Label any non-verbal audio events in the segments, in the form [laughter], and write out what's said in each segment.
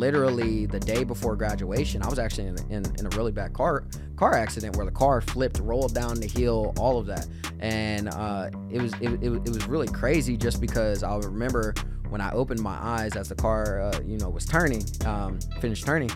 literally the day before graduation, I was actually in, in, in, a really bad car car accident where the car flipped, rolled down the hill, all of that, and uh, it was it, it, it, was really crazy just because I remember when I opened my eyes as the car uh, you know was turning, um, finished turning.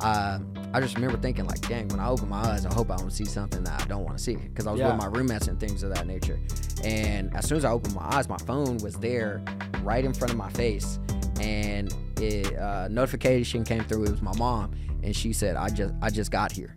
Uh, I just remember thinking like, dang, when I open my eyes, I hope I don't see something that I don't want to see because I was yeah. with my roommates and things of that nature. And as soon as I opened my eyes, my phone was there, right in front of my face, and it uh, notification came through. It was my mom, and she said, "I just I just got here,"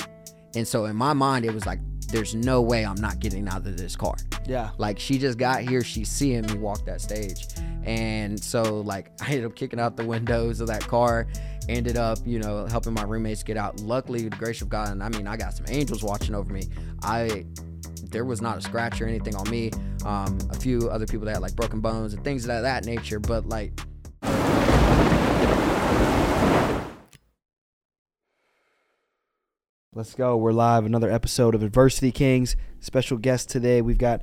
and so in my mind, it was like, "There's no way I'm not getting out of this car." Yeah. Like she just got here, she's seeing me walk that stage, and so like [laughs] I ended up kicking out the windows of that car ended up, you know, helping my roommates get out. Luckily, the grace of God, and I mean, I got some angels watching over me. I there was not a scratch or anything on me. Um, a few other people that had like broken bones and things of that nature, but like. Let's go. We're live. Another episode of Adversity Kings. Special guest today. We've got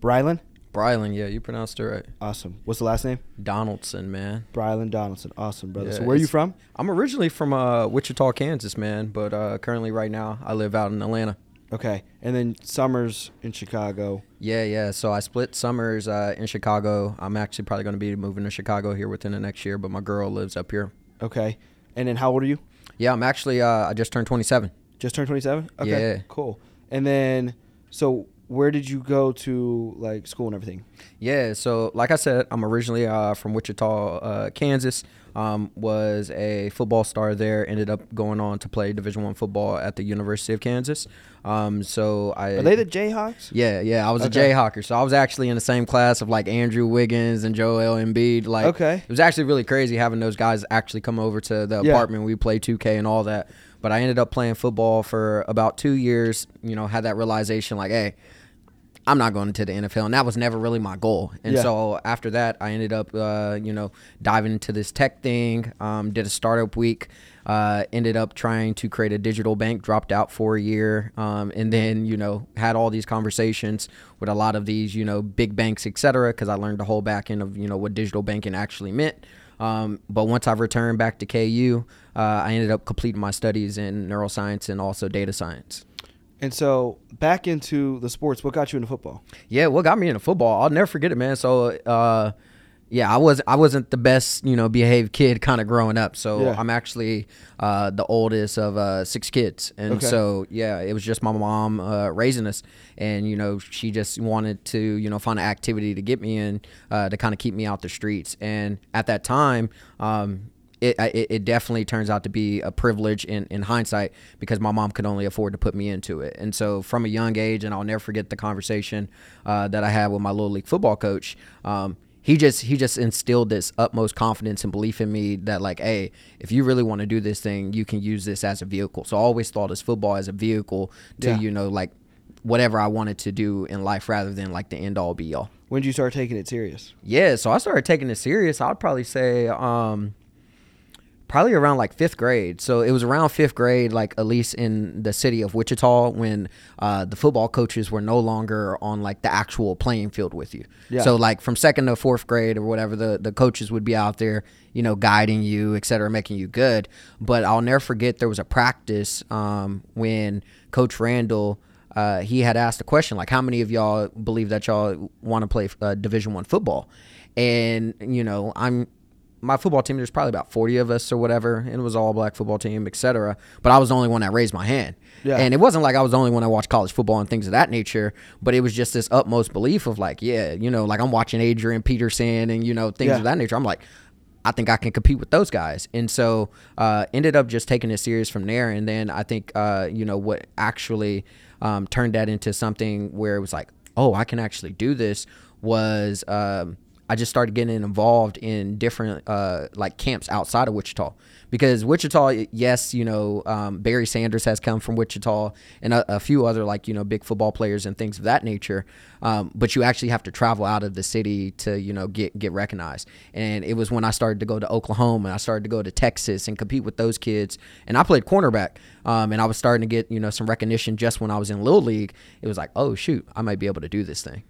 Brylan. Brylan, yeah, you pronounced it right. Awesome. What's the last name? Donaldson, man. Brylan Donaldson. Awesome, brother. Yeah, so where are you from? I'm originally from uh, Wichita, Kansas, man, but uh, currently right now I live out in Atlanta. Okay, and then summers in Chicago. Yeah, yeah. So I split summers uh, in Chicago. I'm actually probably going to be moving to Chicago here within the next year, but my girl lives up here. Okay, and then how old are you? Yeah, I'm actually. Uh, I just turned 27. Just turned 27. Okay, yeah. cool. And then, so where did you go to like school and everything? Yeah, so like I said, I'm originally uh, from Wichita, uh, Kansas. Um, was a football star there. Ended up going on to play Division One football at the University of Kansas. Um, so I are they the Jayhawks? Yeah, yeah. I was okay. a Jayhawker, so I was actually in the same class of like Andrew Wiggins and Joel Embiid. Like, okay, it was actually really crazy having those guys actually come over to the yeah. apartment. We play 2K and all that. But I ended up playing football for about two years. You know, had that realization like, hey I'm not going to the NFL, and that was never really my goal. And yeah. so after that, I ended up, uh, you know, diving into this tech thing. Um, did a startup week. Uh, ended up trying to create a digital bank. Dropped out for a year, um, and then you know had all these conversations with a lot of these, you know, big banks, et cetera, because I learned the whole back end of you know what digital banking actually meant. Um, but once I returned back to KU, uh, I ended up completing my studies in neuroscience and also data science. And so back into the sports, what got you into football? Yeah, what got me into football? I'll never forget it, man. So, uh, yeah, I was I wasn't the best, you know, behaved kid [laughs] kind of growing up. So yeah. I'm actually uh, the oldest of uh, six kids, and okay. so yeah, it was just my mom uh, raising us, and you know, she just wanted to you know find an activity to get me in uh, to kind of keep me out the streets. And at that time, um, it, it, it, definitely turns out to be a privilege in, in hindsight because my mom could only afford to put me into it. And so from a young age, and I'll never forget the conversation uh, that I had with my little league football coach. Um, he just he just instilled this utmost confidence and belief in me that like, hey, if you really want to do this thing, you can use this as a vehicle. So I always thought as football as a vehicle to yeah. you know like whatever I wanted to do in life rather than like the end all be all. When did you start taking it serious? Yeah, so I started taking it serious. I'd probably say um, probably around like fifth grade. So it was around fifth grade, like at least in the city of Wichita, when uh, the football coaches were no longer on like the actual playing field with you. Yeah. So like from second to fourth grade or whatever, the the coaches would be out there, you know, guiding you, et cetera, making you good. But I'll never forget there was a practice um, when Coach Randall. Uh, he had asked a question like, "How many of y'all believe that y'all want to play uh, Division One football?" And you know, I'm my football team, there's probably about 40 of us or whatever, and it was all black football team, etc. But I was the only one that raised my hand. Yeah. And it wasn't like I was the only one that watched college football and things of that nature, but it was just this utmost belief of like, yeah, you know, like I'm watching Adrian Peterson and, you know, things yeah. of that nature. I'm like, I think I can compete with those guys. And so uh, ended up just taking it serious from there. And then I think, uh, you know, what actually um, turned that into something where it was like, oh, I can actually do this was. Um, I just started getting involved in different uh, like camps outside of Wichita because Wichita, yes, you know um, Barry Sanders has come from Wichita and a, a, few other like you know big football players and things of that nature. Um, but you actually have to travel out of the city to you know get get recognized. And it was when I started to go to Oklahoma and I started to go to Texas and compete with those kids. And I played cornerback, um, and I was starting to get you know some recognition just when I was in little league. It was like, oh shoot, I might be able to do this thing.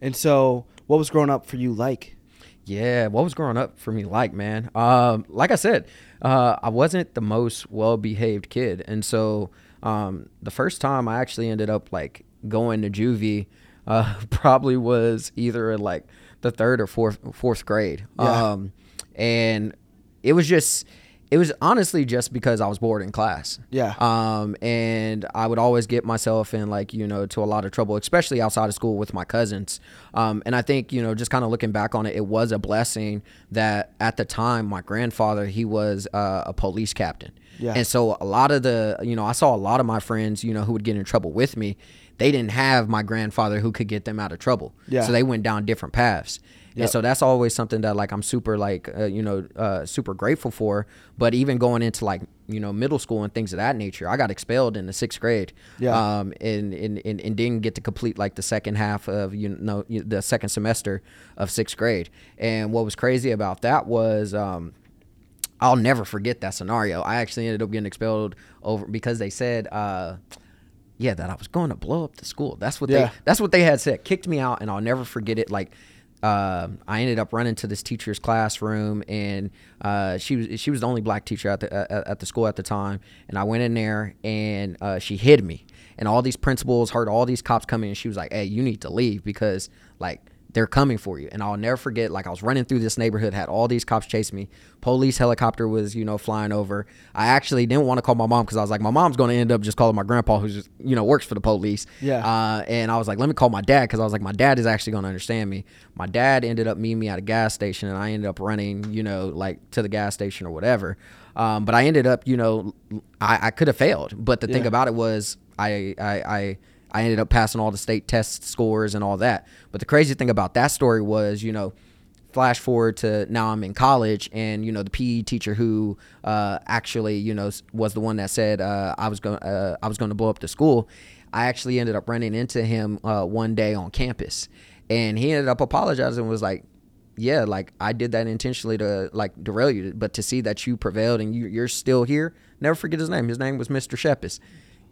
And so what was growing up for you like? Yeah, what was growing up for me like, man? Um, like I said, uh, I wasn't the most well behaved kid. And so um, the first time I actually ended up like going to juvie uh, [laughs] probably was either in like the third or fourth fourth grade. Yeah. Um, and it was just it was honestly just because I was bored in class. Yeah. Um, and I would always get myself in like, you know, to a lot of trouble, especially outside of school with my cousins. Um, and I think, you know, just kind of looking back on it, it was a blessing that at the time, my grandfather, he was uh, a police captain. Yeah. And so a lot of the, you know, I saw a lot of my friends, you know, who would get in trouble with me. They didn't have my grandfather who could get them out of trouble. Yeah. So they went down different paths. Yep. And so that's always something that like I'm super like uh, you know uh, super grateful for. But even going into like you know middle school and things of that nature, I got expelled in the sixth grade. Yeah. Um, and, and, and, and didn't get to complete like the second half of you know the second semester of sixth grade. And what was crazy about that was um, I'll never forget that scenario. I actually ended up getting expelled over because they said. Uh, yeah, that I was going to blow up the school. That's what Yeah. they that's what they had said. Kicked me out, and I'll never forget it. Like, um, I ended up running to this teacher's classroom, and uh, she was she was the only black teacher at the at the school at the time. And I went in there, and uh, she hid me. And all these principals heard all these cops coming, and she was like, "Hey, you need to leave because like." They're coming for you, and I'll never forget. Like I was running through this neighborhood, had all these cops chase me. Police helicopter was, you know, flying over. I actually didn't want to call my mom because I was like, my mom's going to end up just calling my grandpa, who's just, you know, works for the police. Yeah. Uh, and I was like, let me call my dad because I was like, my dad is actually going to understand me. My dad ended up meeting me at a gas station, and I ended up running, you know, like to the gas station or whatever. Um, but I ended up, you know, I, I could have failed. But the thing about it was, I, I, I, I ended up passing all the state test scores and all that. But the crazy thing about that story was, you know, flash forward to now I'm in college, and you know the PE teacher who uh, actually you know was the one that said uh, I was going uh, I was going to blow up the school. I actually ended up running into him uh, one day on campus, and he ended up apologizing and was like. Yeah, like I did that intentionally to like derail you, but to see that you prevailed and you, you're still here, never forget his name. His name was Mr. Shepis.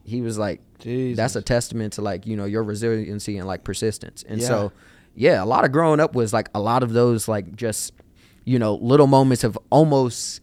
He was like, Jesus. that's a testament to like you know your resiliency and like persistence. And Yeah. so yeah, a lot of growing up was like a lot of those like just you know little moments of almost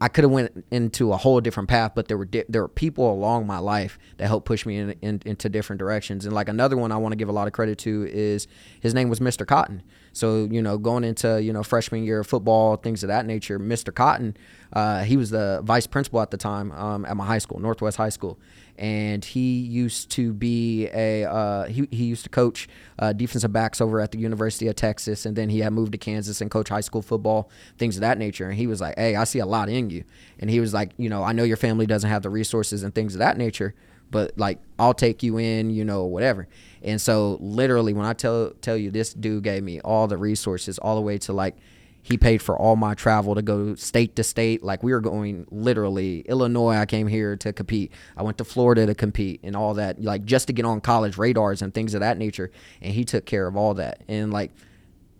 I could have went into a whole different path, but there were di- there were people along my life that helped push me in, in, into different directions. And like another one I want to give a lot of credit to is his name was Mr. Cotton. So you know going into you know freshman year of football things of that nature, Mr. Cotton, uh, he was the vice principal at the time um, at my high school, Northwest High School, and he used to be a uh, he he used to coach uh, defensive backs over at the University of Texas, and then he had moved to Kansas and coach high school football, things of that nature. And he was like, "Hey, I see a lot in you," and he was like, "You know, I know your family doesn't have the resources and things of that nature." But like I'll take you in, you know, whatever. And so literally when I tell tell you this dude gave me all the resources all the way to like he paid for all my travel to go state to state. Like we were going literally Illinois. I came here to compete. I went to Florida to compete and all that, like just to get on college radars and things of that nature. And he took care of all that. And like,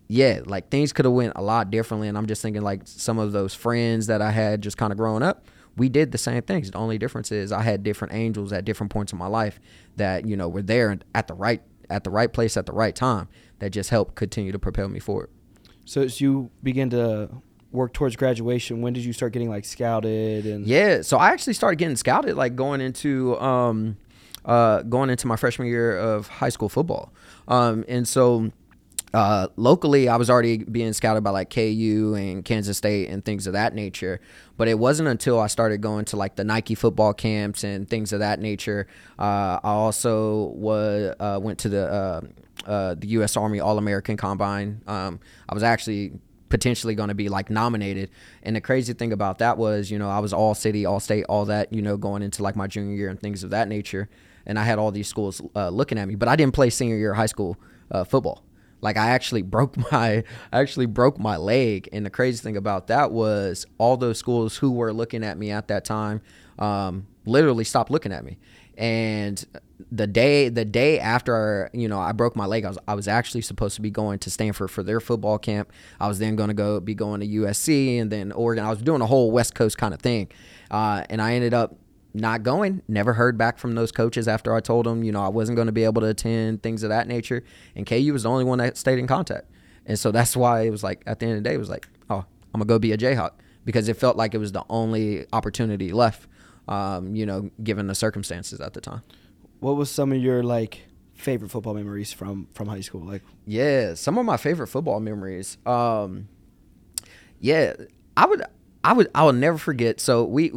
yeah, like things could have went a lot differently. And I'm just thinking like some of those friends that I had just kind of growing up, we did the same things. The only difference is I had different angels at different points in my life that you know were there at the right at the right place at the right time that just helped continue to propel me forward. So as you begin to work towards graduation, when did you start getting like scouted and Yeah, so I actually started getting scouted like going into um uh going into my freshman year of high school football. Um and so uh, locally, I was already being scouted by like KU and Kansas State and things of that nature. But it wasn't until I started going to like the Nike football camps and things of that nature. Uh, I also was uh, went to the uh, the U.S. Army All American Combine. Um, I was actually potentially going to be like nominated. And the crazy thing about that was, you know, I was all city, all state, all that, you know, going into like my junior year and things of that nature. And I had all these schools uh, looking at me, but I didn't play senior year high school uh, football. Like I actually [laughs] broke my, I actually broke my leg. And the crazy thing about that was all those schools who were looking at me at that time, um, literally stopped looking at me. And the day the day after you know I broke my leg, I was I was actually supposed to be going to Stanford for their football camp. I was then going to go be going to USC and then Oregon. I was doing a whole West Coast kind of thing, uh, and I ended up not going. Never heard back from those coaches after I told them you know I wasn't going to be able to attend things of that nature. And KU was the only one that stayed in contact. And so that's why it was like at the end of the day, it was like, oh, I'm gonna go be a Jayhawk because it felt like it was the only opportunity left. Um, you know, given the circumstances at the time. What was some of your like favorite football memories from from high school? Like, Yeah, some of my favorite football memories. Um, yeah, I would, I would, I will never forget. So we,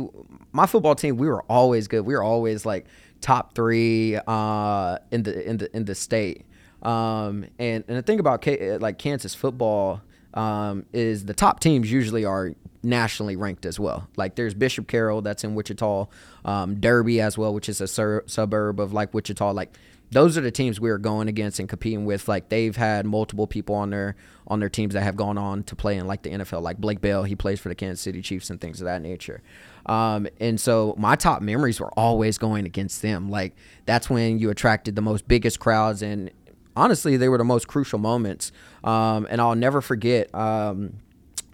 my football team, we were always good. We were always like top three uh, in the in the in the state. Um, and and the thing about K, like Kansas football um, is the top teams usually are nationally ranked as well. Like there's Bishop Carroll that's in Wichita, um, Derby as well, which is a sur- suburb of like Wichita. Like those are the teams we are going against and competing with. Like they've had multiple people on their on their teams that have gone on to play in like the NFL. Like Blake Bell, he plays for the Kansas City Chiefs and things of that nature. Um, and so my top memories were always going against them. Like that's when you attracted the most biggest crowds and honestly they were the most crucial moments. Um, and I'll never forget um,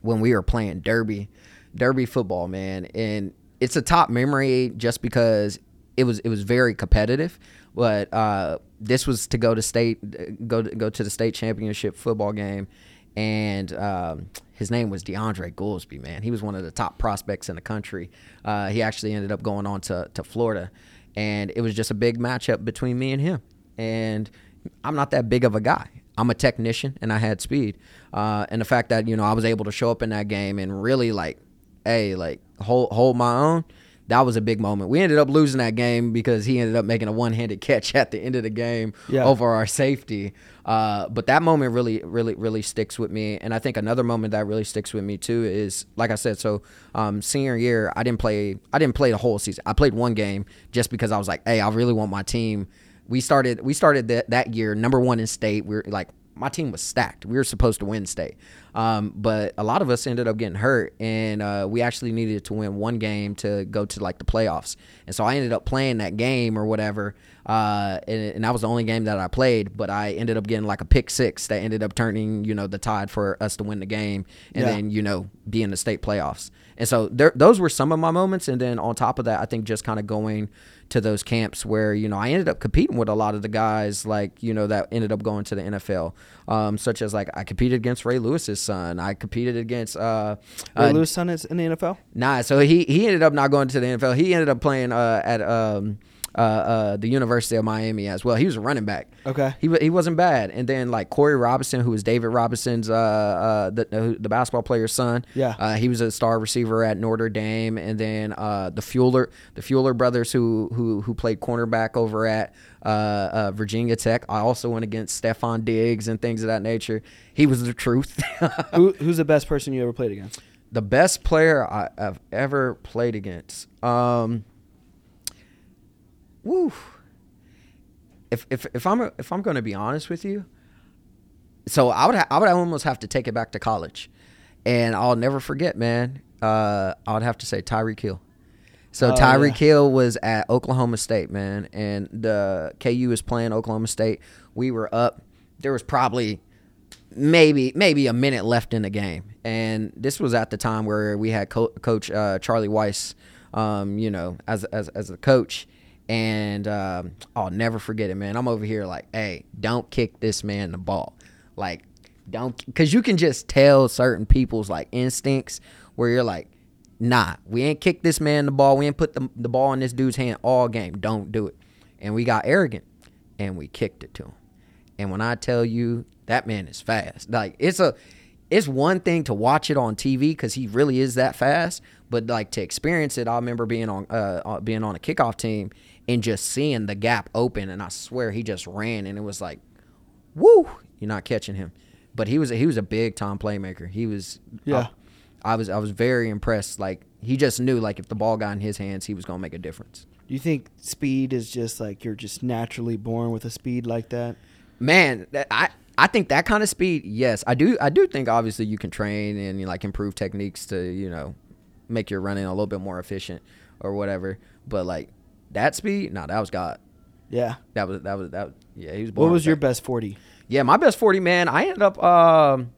when we were playing Derby, Derby football, man. And it's a top memory just because it was it was very competitive. But uh, this was to go to state, go to, go to the state championship football game, and um, his name was DeAndre Goolsby. Man, he was one of the top prospects in the country. Uh, he actually ended up going on to to Florida, and it was just a big matchup between me and him. And I'm not that big of a guy. I'm a technician, and I had speed. Uh, and the fact that you know I was able to show up in that game and really like, hey, like hold hold my own that was a big moment. We ended up losing that game because he ended up making a one-handed [laughs] catch at the end of the game Yeah. over our safety. Uh, but that moment really, really, really sticks with me. And I think another moment that really sticks with me too is, like I said, so um, senior year, I didn't play. I didn't play the whole season. I played one game just because I was like, hey, I really want my team. We started. We started that that year number one in state. We are like my team was stacked. We were supposed to win state, um, but a lot of us ended up getting hurt, and uh, we actually needed to win one game to go to like the playoffs. And so I ended up playing that game or whatever, uh, and, and that was the only game that I played. But I ended up getting like a pick six that ended up turning you know the tide for us to win the game, and Yeah. then you know be in the state playoffs. And so there, those were some of my moments. And then on top of that, I think just kind of going to those camps where you know I ended up competing with a lot of the guys like you know that ended up going to the NFL, um, such as like I competed against Ray Lewis's son. I competed against uh, Ray uh, Lewis' son is in the NFL. Nah, so he he ended up not going to the NFL. He ended up playing uh, at um, uh, uh, the University of Miami as well. He was a running back. Okay. He he wasn't bad. And then like Corey Robinson, who was David Robinson's uh, uh the the basketball player's son. Yeah. Uh, he was a star receiver at Notre Dame. And then uh, the Fuller the Fuller brothers who who who played cornerback over at uh, uh, Virginia Tech. I also went against Stefon Diggs and things of that nature. He was the truth. [laughs] Who, who's the best person you ever played against? the best player I, I've ever played against. Um, woo. If if if I'm if I'm going to be honest with you, so I would ha- I would almost have to take it back to college, and I'll never forget, man. Uh, I would have to say Tyreek Hill. So Oh, Tyreek yeah. Hill was at Oklahoma State, man, and the KU was playing Oklahoma State. We were up. There was probably maybe maybe a minute left in the game, and this was at the time where we had co- Coach uh, Charlie Weis, um, you know, as as as a coach, and um, I'll never forget it, man. I'm over here like, hey, don't kick this man the ball, like, don't, because you can just tell certain people's like instincts where you're like. Nah, we ain't kick this man the ball. We ain't put the, the ball in this dude's hand all game. Don't do it. And we got arrogant and we kicked it to him. And when I tell you that man is fast, like it's a, it's one thing to watch it on TV because he really is that fast, but like to experience it, I remember being on, uh, uh, being on a kickoff team and just seeing the gap open, and I swear he just ran, and it was like, woo, you're not catching him. But he was he was a big time playmaker. He was Yeah. I, I was I was very impressed. Like he just knew like if the ball got in his hands, he was gonna make a difference. Do you think speed is just like you're just naturally born with a speed like that? Man, that, I I think that kind of speed, yes, I do. I do think obviously you can train and you know, like improve techniques to you know make your running a little bit more efficient or whatever. But like that speed, no, that was God. Yeah. That was that was that. Yeah, he was. What was your best 40? Yeah, my best forty man. I ended up. Um,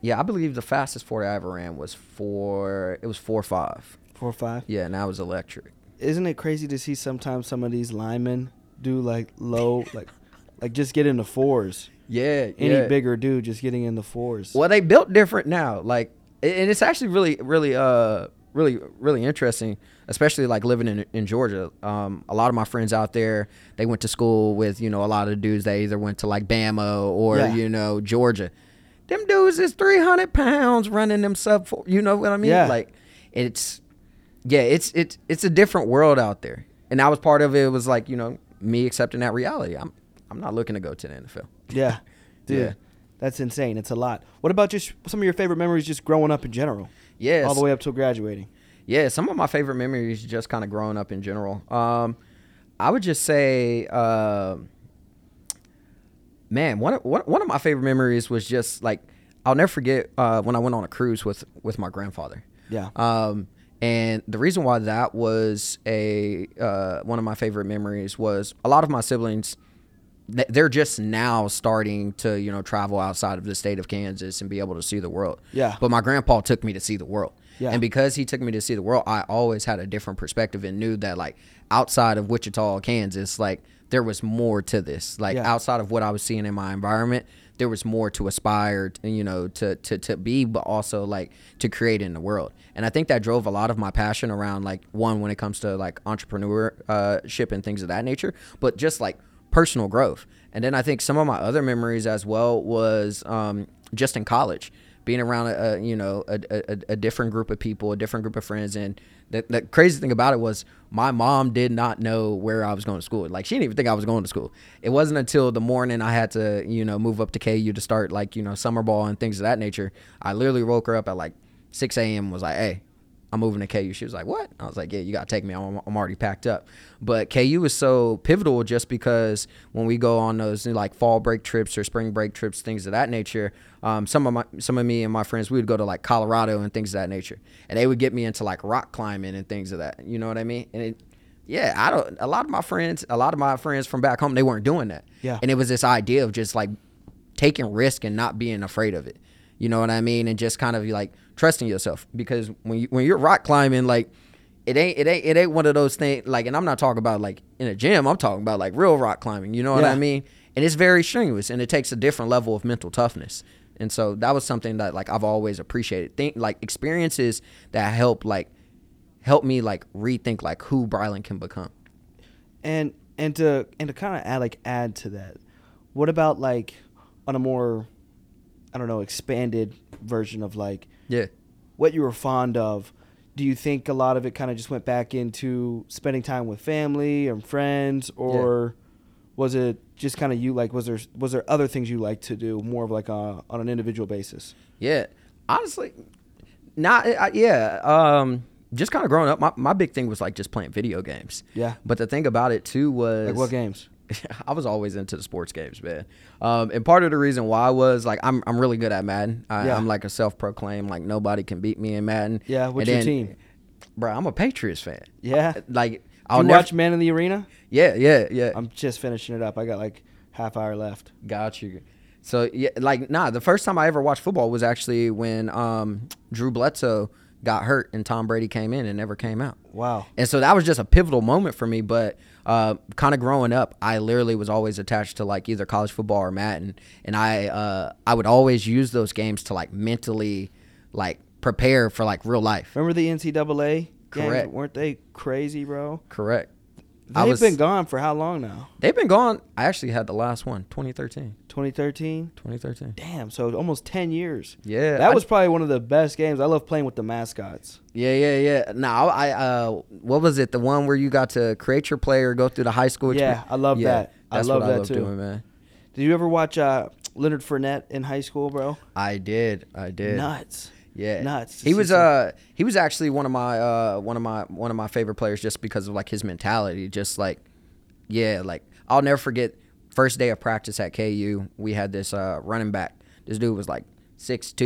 yeah, I believe the fastest forty I ever ran was four. It was four five. Four five? Yeah, and that was electric. Isn't it crazy to see sometimes some of these linemen do like low, [laughs] like, like just get into fours? Yeah, any yeah. bigger dude just getting in the fours. Well, they built different now. Like, and it's actually really, really, uh, really, really interesting. Especially like living in in Georgia. Um, a lot of my friends out there, they went to school with you know a lot of dudes. They either went to like Bama or Yeah. you know Georgia. Them dudes is three hundred pounds running them sub. You know what I mean? Yeah. Like, it's yeah, it's it's it's a different world out there. And that was part of it. Was like you know me accepting that reality. I'm I'm not looking to go to the NFL. Yeah, dude, [laughs] Yeah. that's insane. It's a lot. What about just some of your favorite memories, just growing up in general, Yes. all the way up till graduating? Yeah, some of my favorite memories just kind of growing up in general. Um, I would just say, uh, man, one of, one of my favorite memories was just like I'll never forget uh, when I went on a cruise with with my grandfather. Yeah. Um, and the reason why that was a uh, one of my favorite memories was a lot of my siblings they're just now starting to you know travel outside of the state of Kansas and be able to see the world. Yeah. But my grandpa took me to see the world. Yeah. And because he took me to see the world, I always had a different perspective and knew that like outside of Wichita, Kansas, like there was more to this. Like Yeah. outside of what I was seeing in my environment, there was more to aspire, to, you know, to to to be, but also like to create in the world. And I think that drove a lot of my passion around like one when it comes to like entrepreneurship uh, and things of that nature, but just like personal growth. And then I think some of my other memories as well was um, just in college, being around a, you know a, a, a different group of people, a different group of friends. And the, the crazy thing about it was my mom did not know where I was going to school. Like she didn't even think I was going to school. It wasn't until the morning I had to you know move up to KU to start like you know summer ball and things of that nature. I literally woke her up at like 6 a.m. was like, hey, I'm moving to KU. She was like, "What?" I was like, "Yeah, you gotta take me. I'm, I'm already packed up." But KU is so pivotal just because when we go on those like fall break trips or spring break trips, things of that nature. Um, some of my, some of me and my friends, we would go to like Colorado and things of that nature, and they would get me into like rock climbing and things of that. You know what I mean? And it, yeah, I don't. A lot of my friends, a lot of my friends from back home, they weren't doing that. Yeah. And it was this idea of just like taking risk and not being afraid of it. You know what I mean? And just kind of like trusting yourself because when you when you're rock climbing, like it ain't it ain't it ain't one of those things. Like, and I'm not talking about like in a gym. I'm talking about like real rock climbing. You know what Yeah. I mean? And it's very strenuous, and it takes a different level of mental toughness. And so that was something that like I've always appreciated. Think like experiences that help like help me like rethink like who Brylan can become. And and to and to kind of add like add to that, what about like on a more, I don't know, expanded version of like Yeah. what you were fond of? Do you think a lot of it kind of just went back into spending time with family and friends, or was it just kind of you like was there was there other things you like to do more of like a, on an individual basis? Yeah, honestly, not I, yeah. Um, just kind of growing up, my, my big thing was like just playing video games. Yeah. But the thing about it too was Like what games? [laughs] I was always into the sports games, man. Um, and part of the reason why was like I'm I'm really good at Madden. I, Yeah. I'm like a self-proclaimed like nobody can beat me in Madden. Yeah, what's And your then- team? Bro, I'm a Patriots fan. Yeah. Like I'll I'll you never. watch Man in the Arena? yeah, yeah, yeah. I'm just finishing it up. I got like half hour left. Got you. So yeah, like nah. The first time I ever watched football was actually when um, Drew Bledsoe got hurt and Tom Brady came in and never came out. Wow. And so that was just a pivotal moment for me. But uh, kind of growing up, I literally was always attached to like either college football or Madden, and I uh, I would always use those games to like mentally like prepare for like real life. Remember the NCAA? games? Correct. Weren't they crazy, bro? Correct. They've was- been gone for how long now? They've been gone. I actually had the last one, 2013. 2013. 2013. Damn, so almost 10 years. Yeah, That I- was probably one of the best games. I love playing with the mascots. Yeah, yeah, yeah. Now I uh, what was it? The one where you got to create your player, go through the high school. Yeah, experience? I love that. I love that I love too. doing, man. Did you ever watch uh, Leonard Fournette in high school, bro? I did, I did. Nuts. Yeah, Nuts. He was uh he was actually one of my uh one of my one of my favorite players just because of like his mentality. Just like yeah, like I'll never forget first day of practice at KU. We had this uh running back. This dude was like 6'2",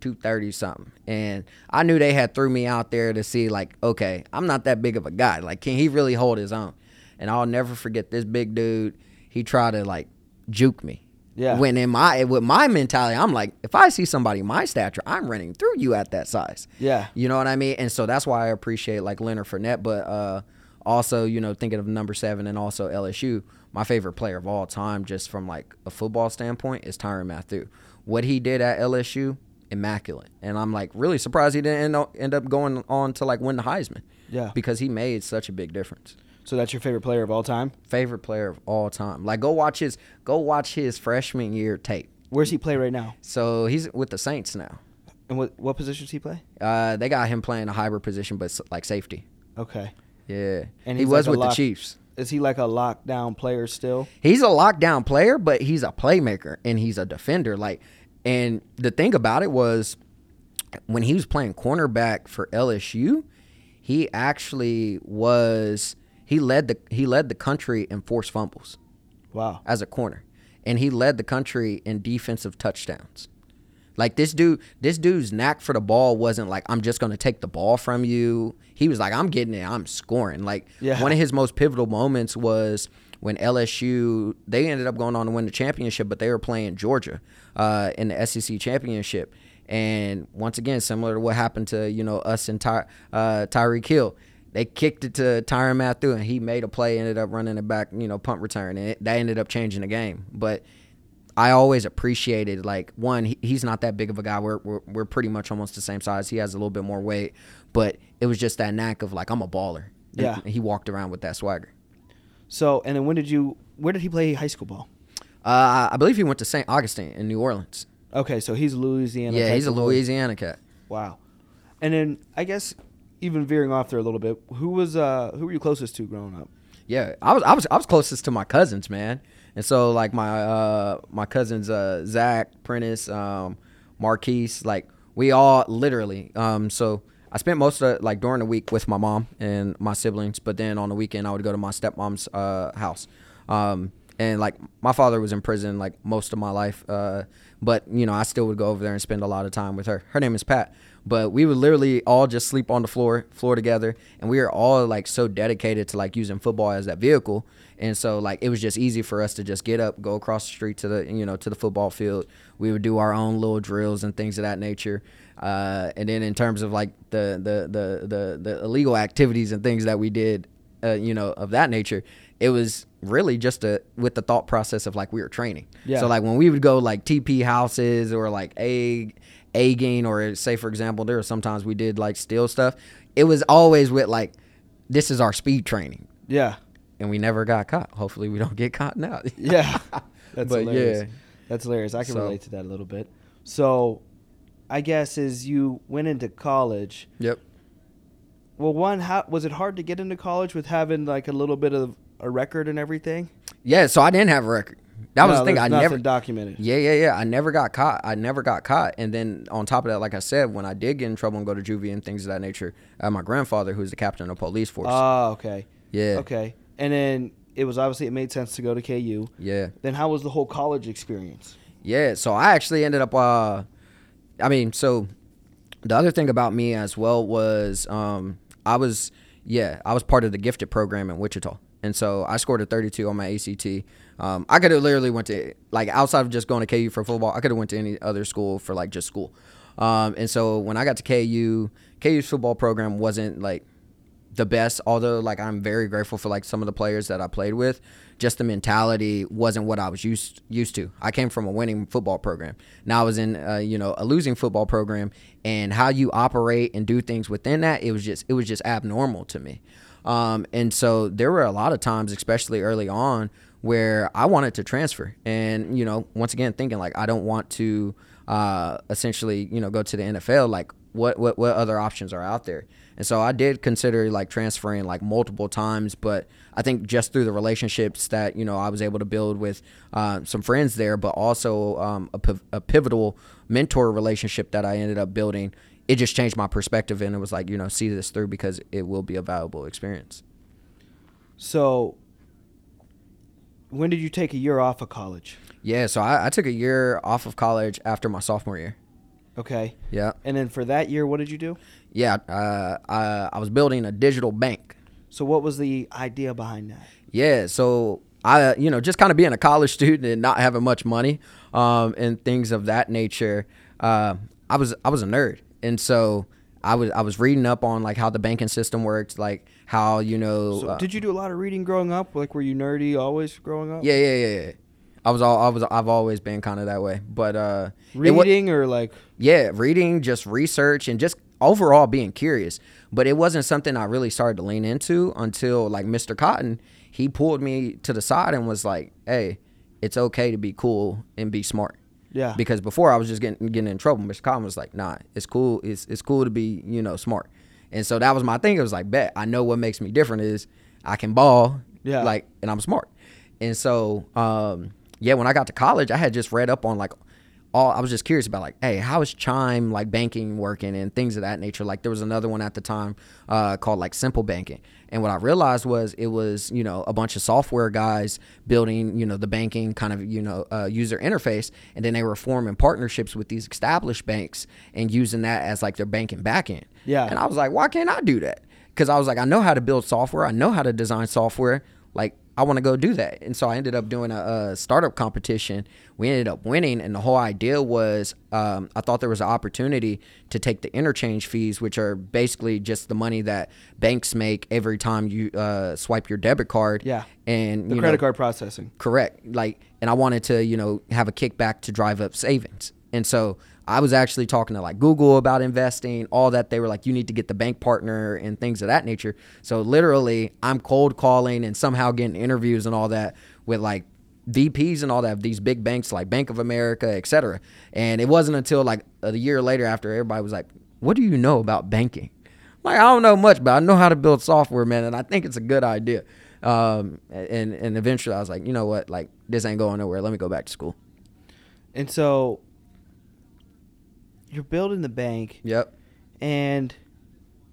230 something, and I knew they had threw me out there to see like okay, I'm not that big of a guy. Like can he really hold his own? And I'll never forget this big dude. He tried to like juke me. Yeah. When in my with my mentality, I'm like, if I see somebody my stature, I'm running through you at that size. Yeah. You know what I mean? And so that's why I appreciate like Leonard Fournette. But uh, also, you know, thinking of number seven and also LSU, my favorite player of all time, just from like a football standpoint, is Tyrann Mathieu. What he did at LSU, immaculate, and I'm like really surprised he didn't end up, end up going on to like win the Heisman. Yeah. because he made such a big difference. So that's your favorite player of all time. Favorite player of all time. Like go watch his go watch his freshman year tape. Where's he play right now? So he's with the Saints now. And what what position does he play? Uh, they got him playing a hybrid position, but like safety. Okay. Yeah, And he was like with the Chiefs. Is he like a lockdown player still? He's a lockdown player, but he's a playmaker and he's a defender. Like, and the thing about it was, when he was playing cornerback for LSU, he actually was he led the he led the country in forced fumbles Wow. as a corner, and he led the country in defensive touchdowns. Like this dude, this dude's knack for the ball wasn't like I'm just gonna take the ball from you. He was like I'm getting it, I'm scoring. Like Yeah. one of his most pivotal moments was when LSU they ended up going on to win the championship, but they were playing Georgia uh, in the SEC championship. And once again, similar to what happened to you know us and Ty, uh, Tyreek Hill, they kicked it to Tyrann Mathieu, and he made a play, ended up running it back, you know, punt return, and it, that ended up changing the game. But I always appreciated like one, he, he's not that big of a guy. We're, we're we're pretty much almost the same size. He has a little bit more weight, but it was just that knack of like I'm a baller. And Yeah. he walked around with that swagger. So and then when did you? Where did he play high school ball? Uh, I believe he went to St. Augustine in New Orleans. Okay, so he's a Louisiana. yeah, he's a. Louisiana cat. Wow. And then I guess even veering off there a little bit, who was uh who were you closest to growing up? Yeah, I was I was I was closest to my cousins, man. And so like my uh my cousins uh Zach, Prentice, um, Marquise, like we all literally um so I spent most of the, like during the week with my mom and my siblings, but then on the weekend I would go to my stepmom's uh house. Um and like my father was in prison like most of my life uh but you know I still would go over there and spend a lot of time with her. Her name is Pat. But we would literally all just sleep on the floor, floor together, and we were all like so dedicated to like using football as that vehicle. And so like it was just easy for us to just get up, go across the street to the you know to the football field. We would do our own little drills and things of that nature. Uh, and then in terms of like the the the the, the illegal activities and things that we did, uh, you know, of that nature, it was really just a with the thought process of like we were training. Yeah. So like when we would go like TP houses or like a a egging or say for example there were sometimes we did like steal stuff. It was always with like this is our speed training Yeah. and we never got caught. Hopefully we don't get caught now. [laughs] Yeah. [laughs] That's But, hilarious. yeah. That's hilarious. I can So- relate to that a little bit. So I guess as you went into college, Yep. well one how was it hard to get into college with having like a little bit of a record and everything? Yeah, so I didn't have a record. That was the thing. I never documented. Yeah, yeah, yeah. I never got caught. I never got caught. And then on top of that, like I said, when I did get in trouble and go to juvie and things of that nature, I had my grandfather, who's the captain of the police force. Oh, okay. yeah. Okay. And then it was obviously it made sense to go to KU. Yeah. Then how was the whole college experience? Yeah, so I actually ended up uh I mean, so the other thing about me as well was um I was yeah, I was part of the gifted program in Wichita. And so I scored a 32 on my ACT. Um, I could have literally went to like outside of just going to KU for football, I could have went to any other school for like just school. Um, and so when I got to KU, KU's football program wasn't like the best although like i'm very grateful for like some of the players that i played with just the mentality wasn't what i was used used to i came from a winning football program now i was in uh, you know a losing football program and how you operate and do things within that it was just it was just abnormal to me um, and so there were a lot of times especially early on where i wanted to transfer. And you know once again thinking like i don't want to uh, essentially you know go to the nfl like what, what what other options are out there? And so I did consider like transferring like multiple times, but I think just through the relationships that you know I was able to build with uh, some friends there, but also um, a, a pivotal mentor relationship that I ended up building, it just changed my perspective, and it was like you know see this through because it will be a valuable experience. So when did you take a year off of college? Yeah, so I, I took a year off of college after my sophomore year. Okay. Yeah, And then for that year, what did you do? yeah, uh, I, I was building a digital bank. So what was the idea behind that? Yeah, so I, you know, just kind of being a college [laughs] student and not having much money, um, and things of that nature. Uh, I was I was a nerd, and so I was I was reading up on like how the banking system works, like how you know. So uh, did you do a lot of reading growing up? Like, were you nerdy always growing up? yeah, yeah, yeah, yeah. I was all I was I've always been kind of that way, but uh, Reading or like, yeah, reading, just research, and just overall being curious. But it wasn't something I really started to lean into until like Mr. Cotton. He pulled me to the side and was like, "Hey, it's okay to be cool and be smart." Yeah, Because before I was just getting getting in trouble. Mr. Cotton was like, "Nah, it's cool. It's it's cool to be you know smart." And so that was my thing. It was like, "Bet I know what makes me different is I can ball, Yeah. like, and I'm smart." And so, um, yeah, when I got to college, I had just read up on like all. I was just curious about like, hey, how is Chime like banking working and things of that nature. Like there was another one at the time uh, called like Simple Banking, and what I realized was it was you know a bunch of software guys building you know the banking kind of you know uh, user interface, and then they were forming partnerships with these established banks and using that as like their banking backend. Yeah. and I was like, why can't I do that? Because I was like, I know how to build software, I know how to design software, like. I want to go do that. And so I ended up doing a, a startup competition. We ended up winning. And the whole idea was um, I thought there was an opportunity to take the interchange fees, which are basically just the money that banks make every time you uh, swipe your debit card. Yeah. And the credit know, card processing. Correct. Like, and I wanted to, you know, have a kickback to drive up savings. And so I was actually talking to like Google about investing, all that. They were like, you need to get the bank partner and things of that nature. So literally, I'm cold calling and somehow getting interviews and all that with like VPs and all that these big banks like Bank of America, et cetera. And it wasn't until like a year later after everybody was like, what do you know about banking? Like, I don't know much, but I know how to build software, man. And I think it's a good idea. Um, and, and eventually I was like, you know what? Like, this ain't going nowhere. Let me go back to school. And so you're building the bank, Yep. and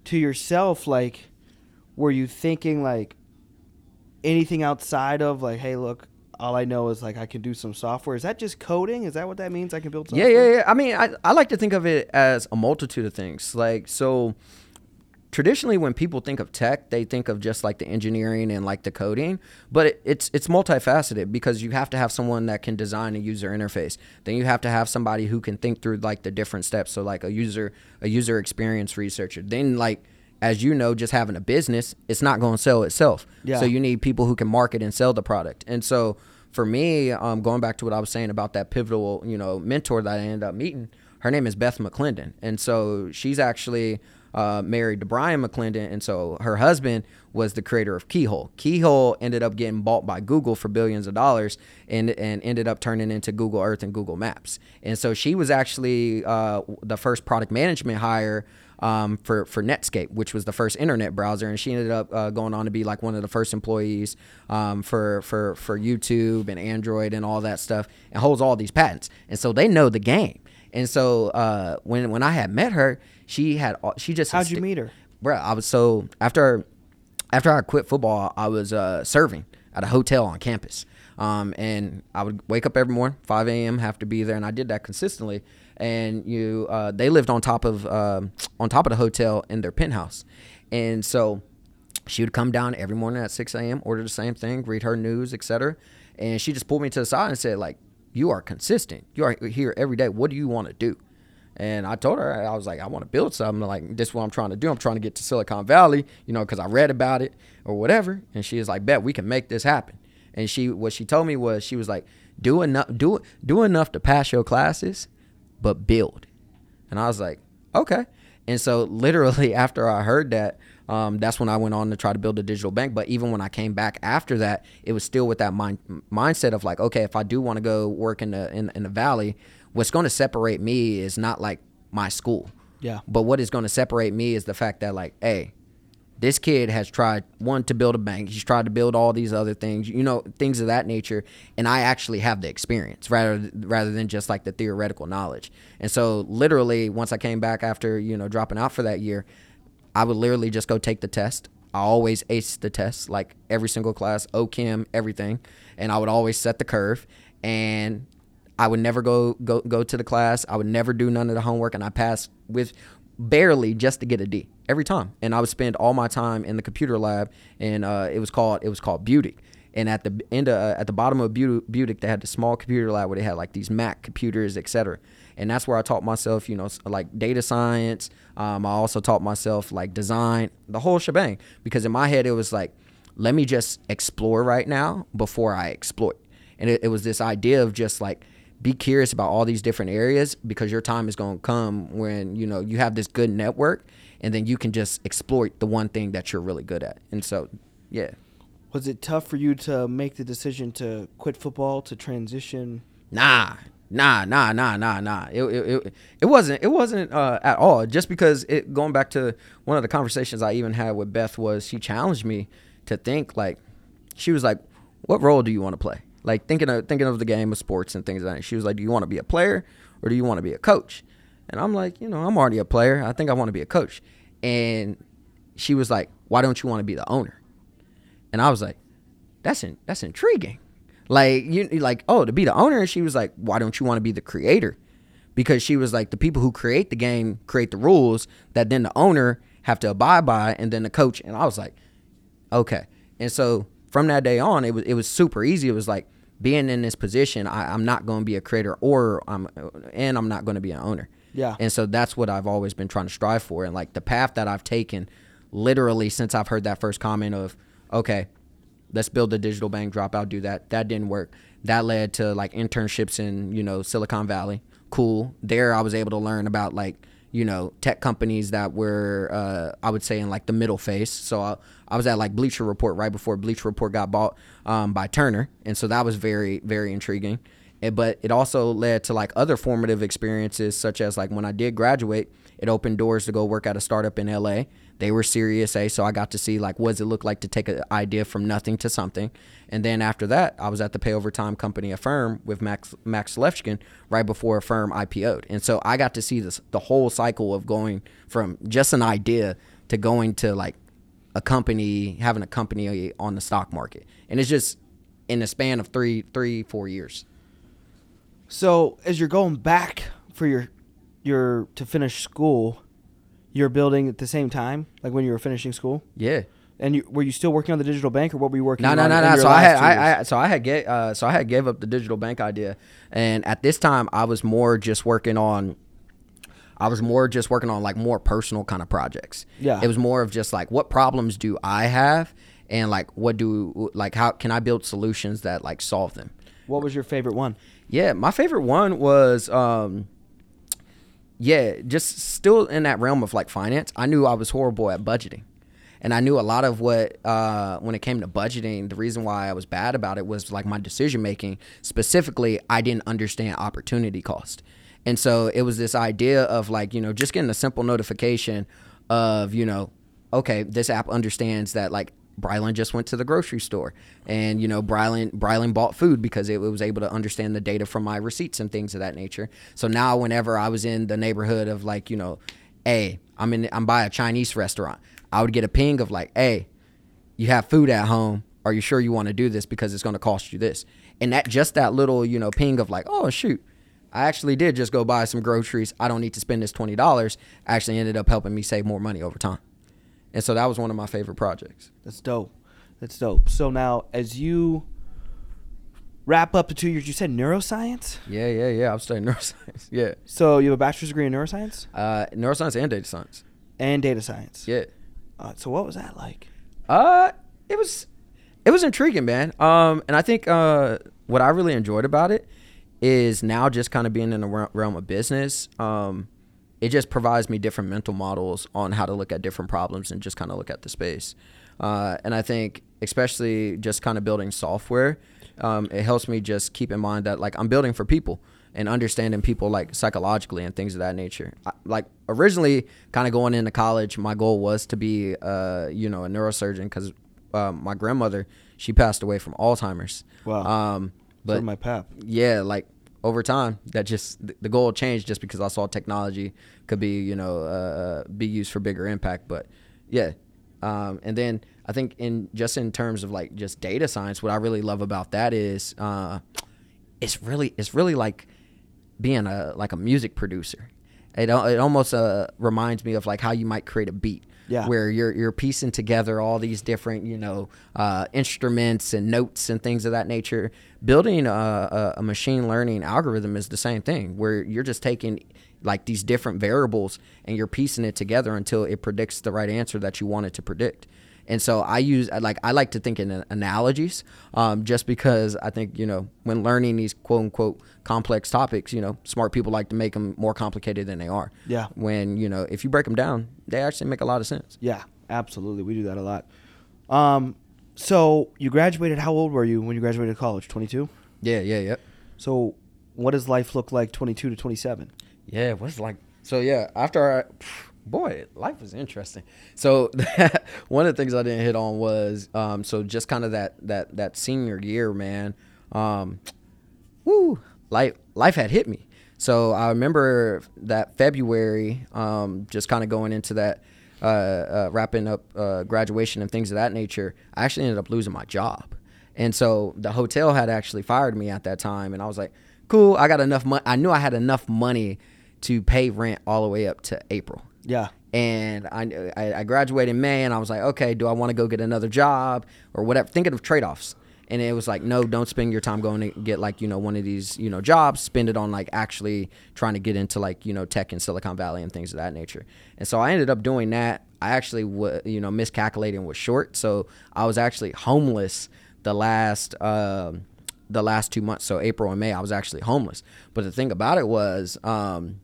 to yourself, like, were you thinking like anything outside of like, hey, look, all I know is like I can do some software. Is that just coding? Is that what that means? I can build Yeah, yeah, yeah. I mean, I, I like to think of it as a multitude of things. Like, so traditionally, when people think of tech, they think of just like the engineering and like the coding, but it, it's it's multifaceted because you have to have someone that can design a user interface. Then you have to have somebody who can think through like the different steps. So like a user a user experience researcher. Then like as you know, just having a business, it's not going to sell itself. Yeah. So you need people who can market and sell the product. And so for me, um, going back to what I was saying about that pivotal, you know, mentor that I ended up meeting, her name is Beth McClendon, and so she's actually uh, married to Brian McClendon, and so her husband was the creator of Keyhole. Keyhole ended up getting bought by Google for billions of dollars, and and ended up turning into Google Earth and Google Maps. And so she was actually uh, the first product management hire um, for for Netscape, which was the first internet browser, and she ended up uh, going on to be like one of the first employees um, for for for YouTube and Android and all that stuff, and holds all these patents. And so they know the game. And so uh, when when I had met her, she had all- she just How'd you meet her? Bro, I was so after after I quit football, I was uh, serving at a hotel on campus. Um, and I would wake up every morning, 5 a.m., have to be there, and I did that consistently. And you, uh, they lived on top of um, on top of the hotel in their penthouse, and so she would come down every morning at 6 a.m., order the same thing, read her news, etc. And she just pulled me to the side and said, like, you are consistent. You are here every day. What do you want to do? And I told her, I was like, I want to build something. Like, this is what I'm trying to do. I'm trying to get to Silicon Valley, you know, because I read about it or whatever. And she was like, bet we can make this happen. And she, what she told me was, she was like, do enough, do, do enough to pass your classes, but build. And I was like, okay. And so [laughs] literally after I heard that, um, that's when I went on to try to build a digital bank. But even when I came back after that, it was still with that mind mindset of like, okay, if I do want to go work in the in, in the valley, what's going to separate me is not like my school. Yeah. But what is going to separate me is the fact that like, hey, this kid has tried one to build a bank. He's tried to build all these other things, you know, things of that nature. And I actually have the experience rather rather than just like the theoretical knowledge. And so literally, once I came back after you know dropping out for that year, I would literally just go take the test. I always ace the test, like every single class, OChem, everything, and I would always set the curve. And I would never go go go to the class. I would never do none of the homework, and I passed with barely just to get a D every time. And I would spend all my time in the computer lab, and uh, it was called it was called Beauty. And at the end, of, uh, at the bottom of Budig, they had the small computer lab where they had like these Mac computers, etc. And that's where I taught myself, you know, like data science. Um, I also taught myself like design, the whole shebang. Because in my head, it was like, let me just explore right now before I exploit. And it, it was this idea of just like be curious about all these different areas because your time is going to come when you know you have this good network and then you can just exploit the one thing that you're really good at. And so, yeah. Was it tough for you to make the decision to quit football to transition? Nah, nah, nah, nah, nah, nah. It it, it, it wasn't it wasn't uh, at all. Just because it going back to one of the conversations I even had with Beth was she challenged me to think like she was like, "What role do you want to play?" Like thinking of thinking of the game of sports and things like that. She was like, "Do you want to be a player or do you want to be a coach?" And I'm like, you know, I'm already a player. I think I want to be a coach. And she was like, "Why don't you want to be the owner?" And I was like, "That's in, that's intriguing." Like you like, oh, to be the owner, and she was like, "Why don't you want to be the creator?" Because she was like, the people who create the game create the rules that then the owner have to abide by, and then the coach. And I was like, okay. And so from that day on, it was it was super easy. It was like being in this position. I, I'm not going to be a creator, or I'm, and I'm not going to be an owner. Yeah. And so that's what I've always been trying to strive for. And like the path that I've taken, literally since I've heard that first comment of, okay, let's build a digital bank, drop out, do that. That didn't work. That led to like internships in, you know, Silicon Valley. Cool. There I was able to learn about like, you know, tech companies that were, uh, I would say in like the middle phase. So I, I was at like Bleacher Report right before Bleacher Report got bought um, by Turner. And so that was very, very intriguing. But it also led to like other formative experiences, such as like when I did graduate, it opened doors to go work at a startup in LA. They were Series A, so I got to see like what does it look like to take an idea from nothing to something. And then after that, I was at the pay over time company Affirm with Max Max Levchin right before Affirm IPO'd. And so I got to see this the whole cycle of going from just an idea to going to like a company having a company on the stock market. And it's just in the span of three, three, four years. So as you're going back for your your to finish school, you're building at the same time, like when you were finishing school. Yeah. And you, were you still working on the digital bank, or what were you working? No, on no, no, no. So I had. I, I, so I had, ga- uh, so I had gave up the digital bank idea, and at this time, I was more just working on. I was more just working on like more personal kind of projects. Yeah. It was more of just like what problems do I have, and like what do like how can I build solutions that like solve them. What was your favorite one? Yeah, my favorite one was um yeah, just still in that realm of like finance. I knew I was horrible at budgeting. And I knew a lot of what uh when it came to budgeting, the reason why I was bad about it was like my decision making. Specifically, I didn't understand opportunity cost. And so it was this idea of like, you know, just getting a simple notification of, you know, okay, this app understands that like Brylan just went to the grocery store and you know Brylan Brylan bought food because it was able to understand the data from my receipts and things of that nature. So now whenever I was in the neighborhood of like, you know, hey, I'm in I'm by a Chinese restaurant, I would get a ping of like, hey, you have food at home. Are you sure you want to do this because it's going to cost you this? And that just that little, you know, ping of like, oh shoot, I actually did just go buy some groceries. I don't need to spend this twenty dollars. Actually ended up helping me save more money over time. And so that was one of my favorite projects. That's dope. That's dope. So now, as you wrap up the two years, you said neuroscience. Yeah, yeah, yeah. I'm studying [laughs] neuroscience. Yeah. So you have a bachelor's degree in neuroscience Uh, neuroscience and data science. and data science. Yeah. Uh, so what was that like? Uh, it was, it was intriguing, man. Um, and I think uh, what I really enjoyed about it is now just kind of being in the realm of business. Um, it just provides me different mental models on how to look at different problems and just kind of look at the space. Uh, and I think, especially just kind of building software, um, it helps me just keep in mind that like I'm building for people and understanding people like psychologically and things of that nature. I, like originally, kind of going into college, my goal was to be, uh, you know, a neurosurgeon because uh, my grandmother she passed away from Alzheimer's. Wow. Um, But but my pap. yeah, like over time, that just the goal changed just because I saw technology could be you know uh, be used for bigger impact. But yeah, um, and then I think in just in terms of like just data science, what I really love about that is uh, it's really it's really like being a like a music producer. It it almost uh, reminds me of like how you might create a beat. Yeah. Where you're you're piecing together all these different you know uh, instruments and notes and things of that nature. Building a, a, machine learning algorithm is the same thing, where you're just taking like these different variables and you're piecing it together until it predicts the right answer that you want it to predict. And so I use like I like to think in analogies, um, just because I think you know when learning these quote unquote complex topics, you know, smart people like to make them more complicated than they are. Yeah. When you know if you break them down, they actually make a lot of sense. Yeah, absolutely. We do that a lot. Um, so you graduated. How old were you when you graduated college? Twenty two. Yeah, yeah, yeah. So what does life look like? Twenty two to twenty seven. Yeah, what's like so yeah, after I boy, life was interesting. So [laughs] one of the things I didn't hit on was um, so just kind of that that that senior year, man. Um, woo, life life had hit me. So I remember that February, um, just kind of going into that, uh, uh, wrapping up uh, graduation and things of that nature. I actually ended up losing my job, and so the hotel had actually fired me at that time, and I was like, cool, I got enough money. I knew I had enough money to pay rent all the way up to April. Yeah. And I, I graduated in May, and I was like, okay, do I want to go get another job or whatever? Thinking of trade offs. And it was like, no, don't spend your time going to get like, you know, one of these, you know, jobs. Spend it on like actually trying to get into like, you know, tech in Silicon Valley and things of that nature. And so I ended up doing that. I actually, w- you know, miscalculating was short. So I was actually homeless the last, um, the last two months. So April and May, I was actually homeless. But the thing about it was, um,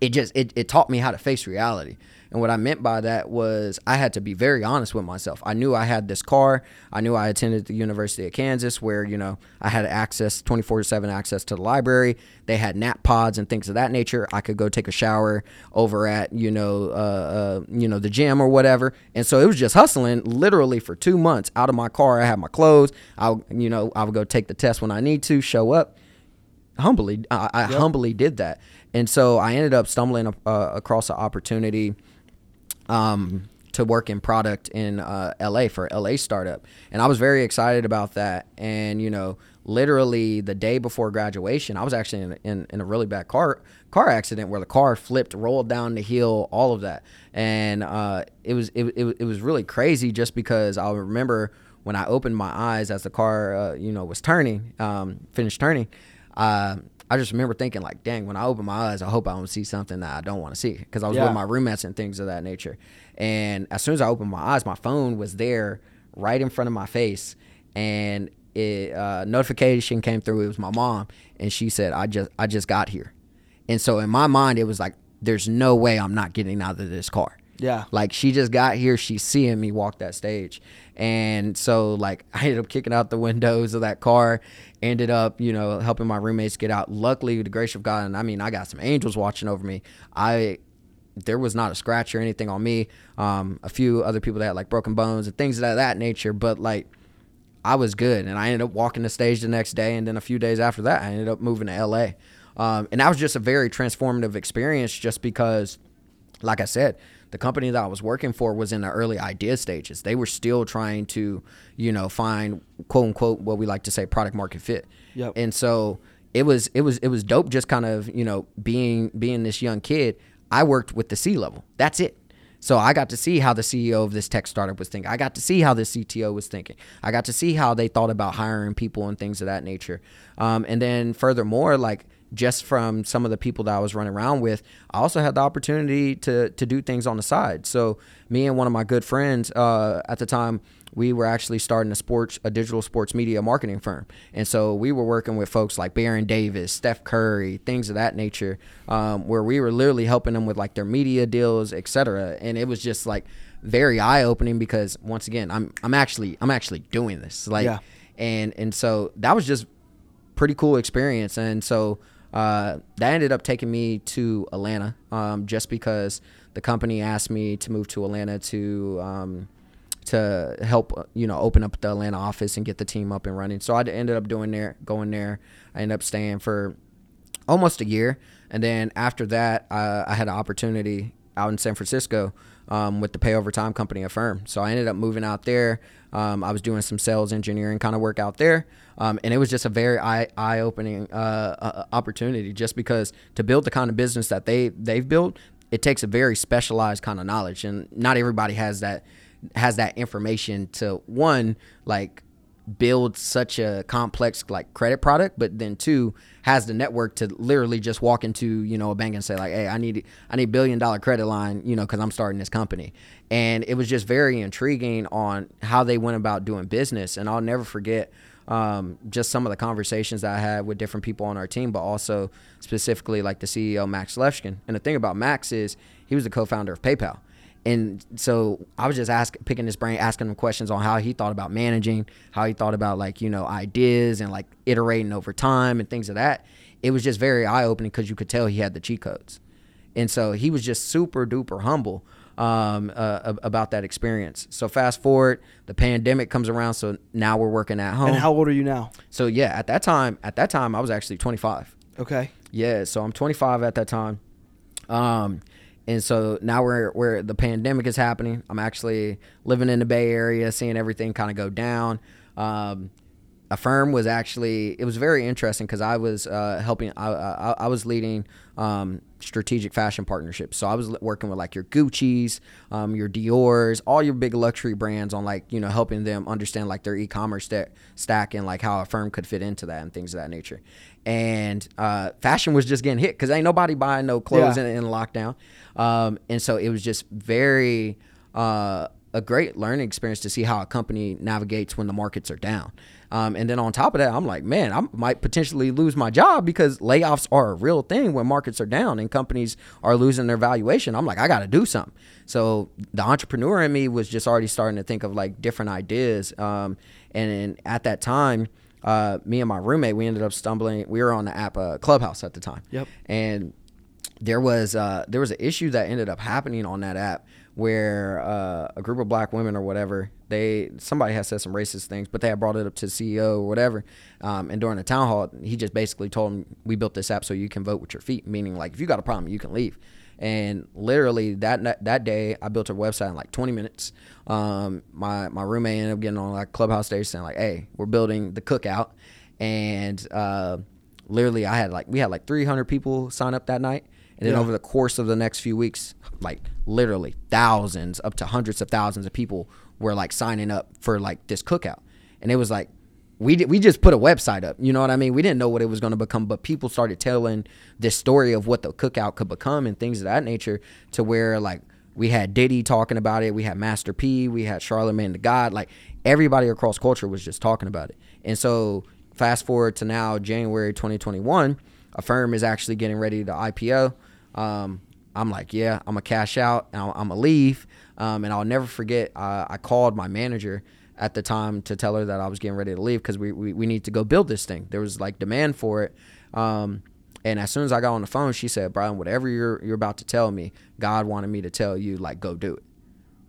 it just it, it taught me how to face reality. And what i meant by that was i had to be very honest with myself. I knew i had this car. I knew i attended the university of kansas where you know i had access 24-7 access to the library. They had nap pods and things of that nature. I could go take a shower over at you know uh, uh, you know the gym or whatever. And so it was just hustling literally for two months out of my car. I had my clothes. I you know i would go take the test when i need to show up. Humbly i, I yep. humbly did that and so I ended up stumbling uh, across an opportunity um, to work in product in uh, LA for LA startup, and I was very excited about that. And you know, literally the day before graduation, I was actually in, in, in, a really bad car car accident where the car flipped, rolled down the hill, all of that, and uh, it was it, it, it was really crazy just because I remember when I opened my eyes as the car uh, you know was turning, um, finished turning. Uh, I just remember thinking like, dang, when I open my eyes, I hope I don't see something that I don't want to see because I was yeah. with my roommates and things of that nature. And as soon as I opened my eyes, my phone was there right in front of my face, and it uh, notification came through. It was my mom, and she said, "I just I just got here," and so in my mind, it was like, "There's no way I'm not getting out of this car." Yeah. Like she just got here, she's seeing me walk that stage. And so like [laughs] I ended up kicking out the windows of that car, ended up, you know, helping my roommates get out. Luckily, the grace of God, and I mean, I got some angels watching over me. I there was not a scratch or anything on me. Um, a few other people that had like broken bones and things of that nature, but like I was good, and I ended up walking the stage the next day, and then a few days after that, I ended up moving to LA. Um, and that was just a very transformative experience, just because, like I said, the company that I was working for was in the early idea stages. They were still trying to, you know, find quote unquote what we like to say product market fit. Yep. And so it was it was it was dope just kind of, you know, being being this young kid. I worked with the C level. That's it. So I got to see how the CEO of this tech startup was thinking. I got to see how the CTO was thinking. I got to see how they thought about hiring people and things of that nature. Um, and then furthermore, like just from some of the people that I was running around with, I also had the opportunity to to do things on the side. So me and one of my good friends uh, at the time, we were actually starting a sports a digital sports media marketing firm, and so we were working with folks like Baron Davis, Steph Curry, things of that nature, um, where we were literally helping them with like their media deals, etc. And it was just like very eye opening because once again, I'm I'm actually I'm actually doing this like. Yeah. And and so that was just pretty cool experience. And so uh, that ended up taking me to Atlanta um, just because the company asked me to move to Atlanta to um, to help you know open up the Atlanta office and get the team up and running. So I ended up doing there, going there. I ended up staying for almost a year, and then after that, uh, I had an opportunity out in San Francisco um, with the pay over time company Affirm. So I ended up moving out there. Um, I was doing some sales engineering kind of work out there, um, and it was just a very eye eye opening uh, uh, opportunity. Just because to build the kind of business that they they've built, it takes a very specialized kind of knowledge, and not everybody has that has that information to one like build such a complex like credit product, but then two has the network to literally just walk into you know a bank and say like, hey, I need I need billion dollar credit line, you know, because I'm starting this company, and it was just very intriguing on how they went about doing business, and I'll never forget. Um, just some of the conversations that I had with different people on our team, but also specifically like the CEO Max Levchin. And the thing about Max is he was the co-founder of PayPal. And so I was just asking, picking his brain, asking him questions on how he thought about managing, how he thought about like, you know, ideas and like iterating over time and things of that. It was just very eye opening because you could tell he had the cheat codes. And so he was just super duper humble um, uh, about that experience. So fast forward, the pandemic comes around. So now we're working at home. And how old are you now? So yeah, at that time, at that time, I was actually 25. Okay. Yeah, so I'm 25 at that time. Um, and so now we're where the pandemic is happening. I'm actually living in the Bay Area, seeing everything kind of go down. Um, firm was actually it was very interesting because I was uh, helping. I, I, I was leading um, strategic fashion partnerships. So I was working with like your Gucci's, um, your Dior's, all your big luxury brands on like you know helping them understand like their e-commerce st- stack and like how Affirm could fit into that and things of that nature. And uh, fashion was just getting hit because ain't nobody buying no clothes Yeah. in, in lockdown. Um, and so it was just very uh, a great learning experience to see how a company navigates when the markets are down. Um, and then on top of that, I'm like, man, I might potentially lose my job because layoffs are a real thing when markets are down and companies are losing their valuation. I'm like, I got to do something. So the entrepreneur in me was just already starting to think of like different ideas. Um, and, and at that time, uh, me and my roommate, we ended up stumbling. We were on the app uh, Clubhouse at the time. Yep. And there was uh, there was an issue that ended up happening on that app where uh, a group of black women or whatever they somebody had said some racist things, but they had brought it up to the CEO or whatever. Um, and during the town hall, he just basically told them, "We built this app so you can vote with your feet," meaning like if you got a problem, you can leave. And literally that that day, I built a website in like 20 minutes. Um, my my roommate ended up getting on like Clubhouse stage saying like, "Hey, we're building the cookout," and uh, literally I had like we had like 300 people sign up that night. And then Yeah. over the course of the next few weeks, like literally thousands, up to hundreds of thousands of people were like signing up for like this cookout. And it was like we we just put a website up. You know what I mean? We didn't know what it was going to become, but people started telling this story of what the cookout could become and things of that nature to where like we had Diddy talking about it, we had Master P, we had Charlemagne the God, like everybody across culture was just talking about it. And so fast forward to now January 2021, Affirm is actually getting ready to IPO. Um, I'm like, yeah, I'm gonna cash out. I'm gonna leave. Um, and I'll never forget. Uh, I called my manager at the time to tell her that I was getting ready to leave because we, we we need to go build this thing. There was like demand for it. Um, and as soon as I got on the phone, she said, Brylan, whatever you're you're about to tell me, God wanted me to tell you, like, go do it.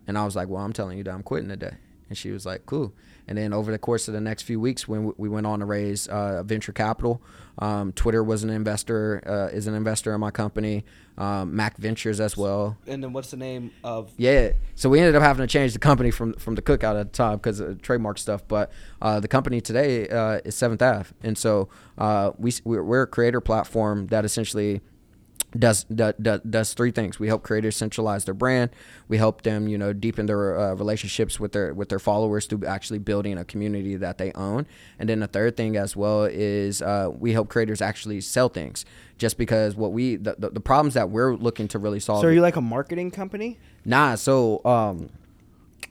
And I was like, well, I'm telling you that I'm quitting today. And she was like, cool. And then over the course of the next few weeks, when we went on to raise uh, venture capital, um, Twitter was an investor, uh, is an investor in my company, um, Mac Ventures as well. And then what's the name of? Yeah. So we ended up having to change the company from from the cookout at the time because of trademark stuff. But uh, the company today uh, is Seventh Ave, and so uh, we we're, we're a creator platform that essentially does, does does three things. We help creators centralize their brand. We help them, you know, deepen their uh, relationships with their with their followers through actually building a community that they own. And then the third thing as well is uh, we help creators actually sell things. Just because what we the, the, the problems that we're looking to really solve. So are you like a marketing company? Nah, so um,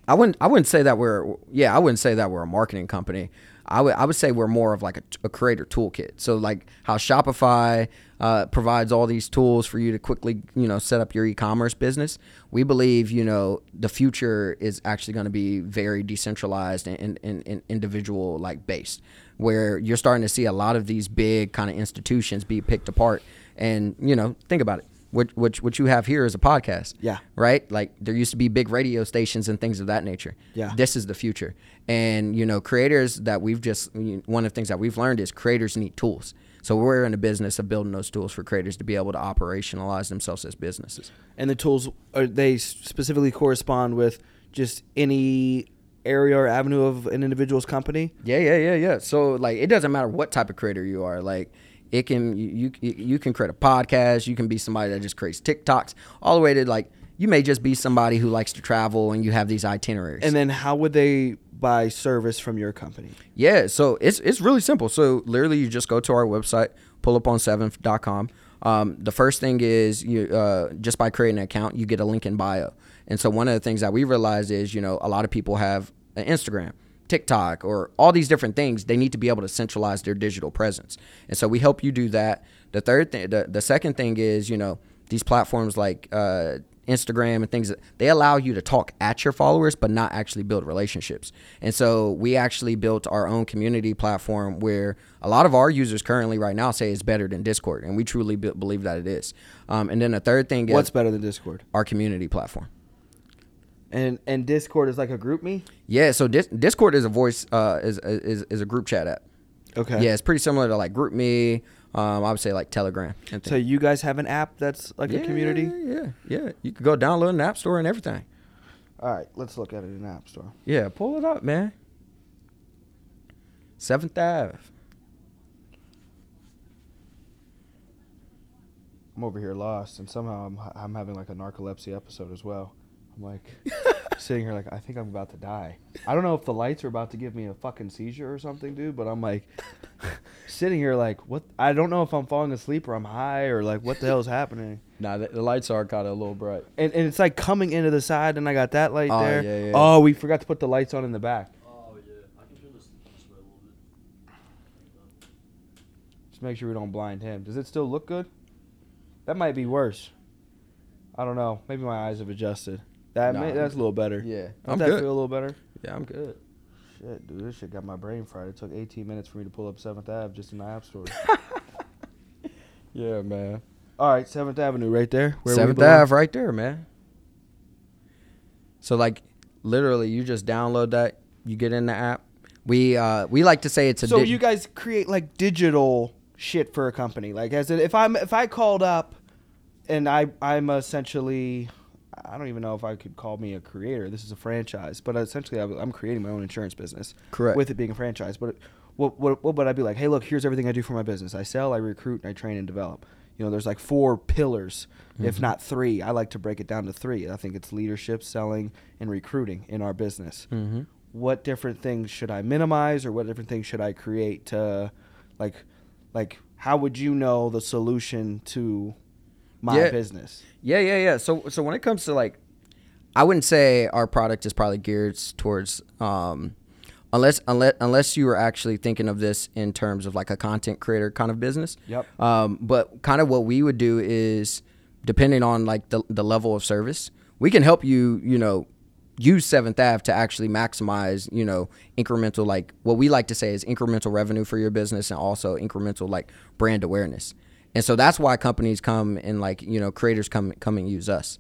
I wouldn't I wouldn't say that we're yeah I wouldn't say that we're a marketing company. I would I would say we're more of like a, a creator toolkit. So like how Shopify uh, provides all these tools for you to quickly you know set up your e-commerce business. We believe you know the future is actually going to be very decentralized and, and, and individual like based, where you're starting to see a lot of these big kind of institutions be picked apart. And you know think about it. What, which what you have here is a podcast Yeah. right? Like there used to be big radio stations and things of that nature. Yeah. This is the future. And you know, creators that we've just one of the things that we've learned is creators need tools. So we're in the business of building those tools for creators to be able to operationalize themselves as businesses. And the tools are they specifically correspond with just any area or avenue of an individual's company? Yeah, yeah, yeah, yeah. So like it doesn't matter what type of creator you are. Like it can you you, can create a podcast. You can be somebody that just creates TikToks, all the way to like you may just be somebody who likes to travel and you have these itineraries. And then how would they buy service from your company? Yeah, so it's it's really simple. So literally, you just go to our website, pull up on seventh.com. Um, the first thing is you uh, just by creating an account, you get a link in bio. And so one of the things that we realized is, you know, a lot of people have an Instagram, TikTok, or all these different things. They need to be able to centralize their digital presence. And so we help you do that. The third thing, the, the second thing is, you know, these platforms like uh, Instagram and things they allow you to talk at your followers but not actually build relationships. And so we actually built our own community platform where a lot of our users currently right now say it's better than Discord and we truly be- believe that it is. Um, and then the third thing is What's better than Discord? our community platform. And and Discord is like a GroupMe? Yeah, so Dis- Discord is a voice uh, is, is is a group chat app. Okay. Yeah, it's pretty similar to like GroupMe. Um, I would say like Telegram. And So you guys have an app that's like yeah, a community? Yeah, yeah, yeah. You could go download an app store and everything. All right, let's look at it in the App Store. Yeah, pull it up, man. Seventh Ave. I'm over here lost, and somehow I'm I'm having like a narcolepsy episode as well. I'm like [laughs] sitting here like I think I'm about to die. I don't know if the lights are about to give me a fucking seizure or something, dude. But I'm like [laughs] sitting here like what? I don't know if I'm falling asleep or I'm high or like what the hell is happening. [laughs] Nah, the, the lights are kind of a little bright. And, and it's like coming into the side, and I got that light Oh, there. yeah, yeah. Oh, we forgot to put the lights on in the back. Oh yeah, I can turn this this way a little bit. Just make sure we don't blind him. Does it still look good? That might be worse. I don't know. Maybe my eyes have adjusted. That Nah, may, that's a little better. Yeah, Does I'm that good. feel a little better? Yeah, I'm good. Shit, dude, this shit got my brain fried. It took 18 minutes for me to pull up 7th Ave just in the App Store. [laughs] Yeah, man. All right, 7th Avenue right there. where we Seventh belong. Ave, right there, man. So like, literally, you just download that. You get in the app. We uh we like to say it's a. So dig- you guys create like digital shit for a company. Like as in, if I'm if I called up and I I'm essentially I don't even know if I could call me a creator. This is a franchise, but essentially I'm I'm creating my own insurance business. Correct. With it being a franchise, but what what what would I be like? Hey, look, here's everything I do for my business. I sell, I recruit, and I train and develop. You know, there's like four pillars, if Mhm. not three. I like to break it down to three. I think it's leadership, selling, and recruiting in our business hmm what different things should I minimize or what different things should I create to like like how would you know the solution to my Yeah. business? Yeah, yeah, yeah. So so when it comes to like, I wouldn't say our product is probably geared towards um, unless unless unless you were actually thinking of this in terms of like a content creator kind of business. Yep. Um, but kind of what we would do is depending on like the the level of service, we can help you. You know. Use Seventh Ave to actually maximize, you know, incremental like what we like to say is incremental revenue for your business and also incremental like brand awareness. And so that's why companies come and like you know creators come come and use us.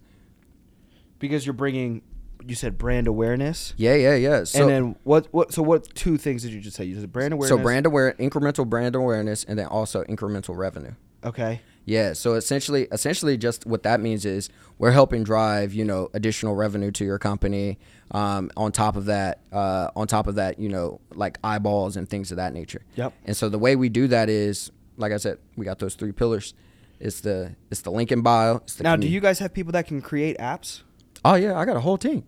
Because you're bringing you said brand awareness. Yeah, yeah, yeah. So and then what what so what two things did you just say? You said brand awareness. so brand aware incremental brand awareness and then also incremental revenue. Okay. Yeah, so essentially essentially just what that means is we're helping drive, you know, additional revenue to your company. Um, on top of that, uh, on top of that, you know, like eyeballs and things of that nature. Yep. And so the way we do that is, like I said, we got those three pillars. It's the it's the link in bio. It's the Now, do you guys have people that can create apps? Oh yeah, I got a whole team.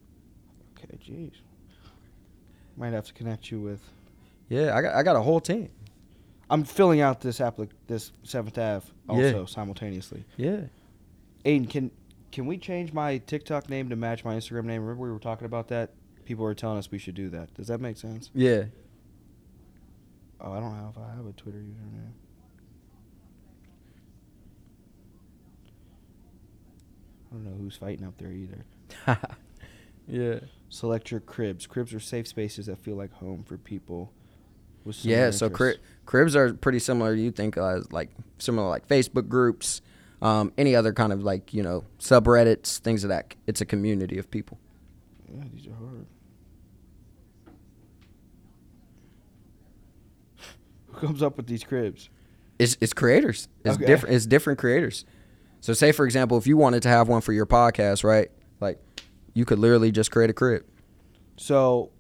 Okay, jeez. Might have to connect you with Yeah, I got I got a whole team. I'm filling out this applic this 7th Ave Yeah. also simultaneously. Yeah. Aiden, can can we change my TikTok name to match my Instagram name? Remember we were talking about that? People were telling us we should do that. Does that make sense? Yeah. Oh, I don't know if I have a Twitter username. I don't know who's fighting up there either. [laughs] yeah. Select your cribs. Cribs are safe spaces that feel like home for people with Yeah. So cri- cribs are pretty similar. You think uh, like similar like Facebook groups, um, any other kind of like you know subreddits, things of that. It's a community of people. Yeah, these are hard. [laughs] Who comes up with these cribs? It's it's creators. It's Okay. different. It's different creators. So say for example, if you wanted to have one for your podcast, right? Like you could literally just create a crib. So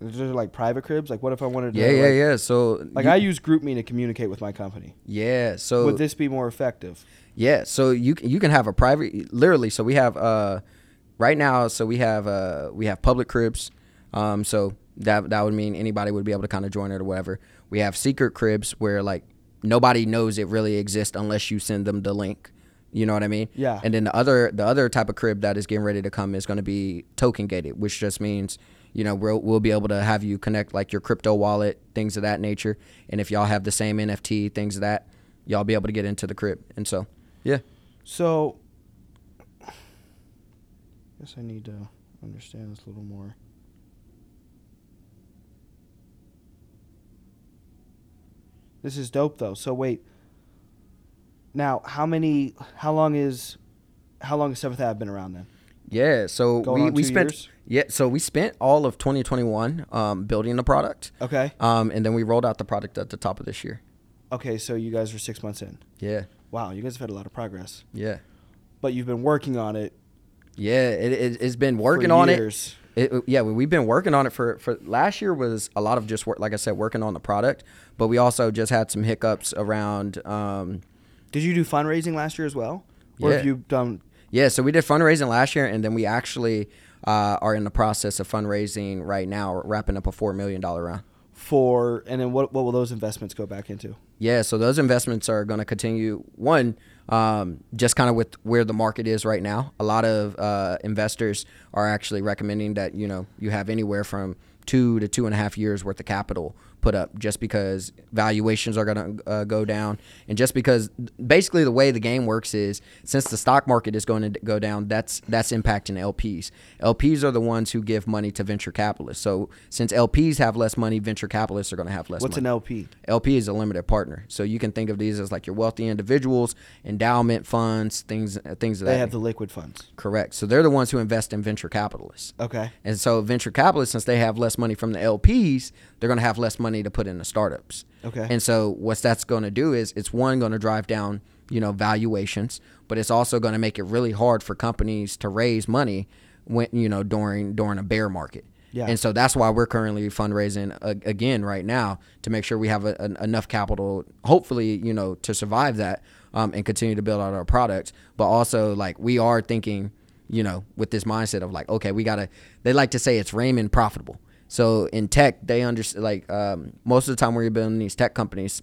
Is there like private cribs? Like what if I wanted to? Yeah, yeah, like, yeah. So Like you- I use GroupMe to communicate with my company. yeah. So Would this be more effective? Yeah, so you you can have a private literally. So we have uh right now. So we have uh we have public cribs. Um, so that that would mean anybody would be able to kind of join it or whatever. We have secret cribs where like nobody knows it really exists unless you send them the link. You know what I mean? Yeah. And then the other the other type of crib that is getting ready to come is going to be token gated, which just means you know we'll we'll be able to have you connect like your crypto wallet, things of that nature. And if y'all have the same NFT, things of that, y'all be able to get into the crib. And so yeah. So, I guess I need to understand this a little more. This is dope though. So wait. Now, how many? How long is? How long has Seventh Ave been around then? Yeah, so Going we, we spent years? yeah, so we spent all of 2021 um, building the product, Okay. um, and then we rolled out the product at the top of this year. Okay, so you guys are six months in. Yeah, Wow, you guys have had a lot of progress, yeah, but you've been working on it. yeah. It, it, it's been working on it. years. It, yeah, we've been working on it for, for last year was a lot of just work, like I said, working on the product, but we also just had some hiccups around. Um, Did you do fundraising last year as well, or have Yeah. you done? yeah, so we did fundraising last year, and then we actually uh, are in the process of fundraising right now, wrapping up a four million dollar round. For and then what? What will those investments go back into? Yeah, so those investments are going to continue. One, um, just kind of with where the market is right now. A lot of uh, investors are actually recommending that you know you have anywhere from two to two and a half years worth of capital put up, just because valuations are going to uh, go down, and just because basically the way the game works is since the stock market is going to go down, that's that's impacting LPs. LPs are the ones who give money to venture capitalists. So since LPs have less money, venture capitalists are going to have less What's money. an LP? LP is a limited partner, so you can think of these as like your wealthy individuals, endowment funds, things, things of that. They have the liquid funds. correct. So they're the ones who invest in venture capitalists, Okay. and so venture capitalists, since they have less money from the LPs, they're going to have less money to put into startups. Okay. And so what that's going to do is it's one going to drive down you know valuations, but it's also going to make it really hard for companies to raise money when you know during during a bear market. Yeah. And so that's why we're currently fundraising again right now to make sure we have a, an, enough capital, hopefully, you know, to survive that um, and continue to build out our products. But also, like, we are thinking, you know, with this mindset of like, okay, we gotta. They like to say it's ramen profitable. So in tech, they understand. Like um, most of the time, when you're building these tech companies,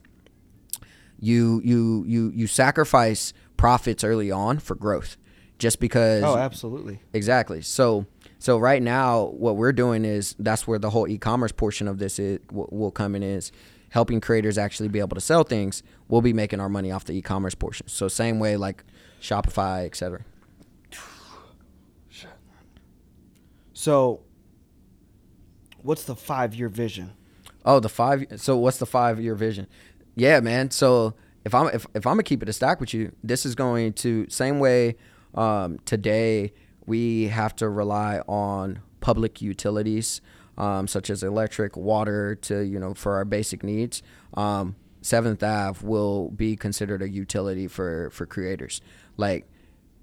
you you you you sacrifice profits early on for growth, just because. Oh, absolutely. Exactly. So so right now, what we're doing is that's where the whole e-commerce portion of this is will, will come in is helping creators actually be able to sell things. We'll be making our money off the e-commerce portion. So same way like Shopify, etc. So, what's the five-year vision? Oh, the five. So what's the five year vision? Yeah, man. So if I'm if, if I'm gonna keep it a stack with you, this is going to same way. Um, today we have to rely on public utilities um, such as electric, water to you know for our basic needs. Um, Seventh Ave will be considered a utility for for creators. Like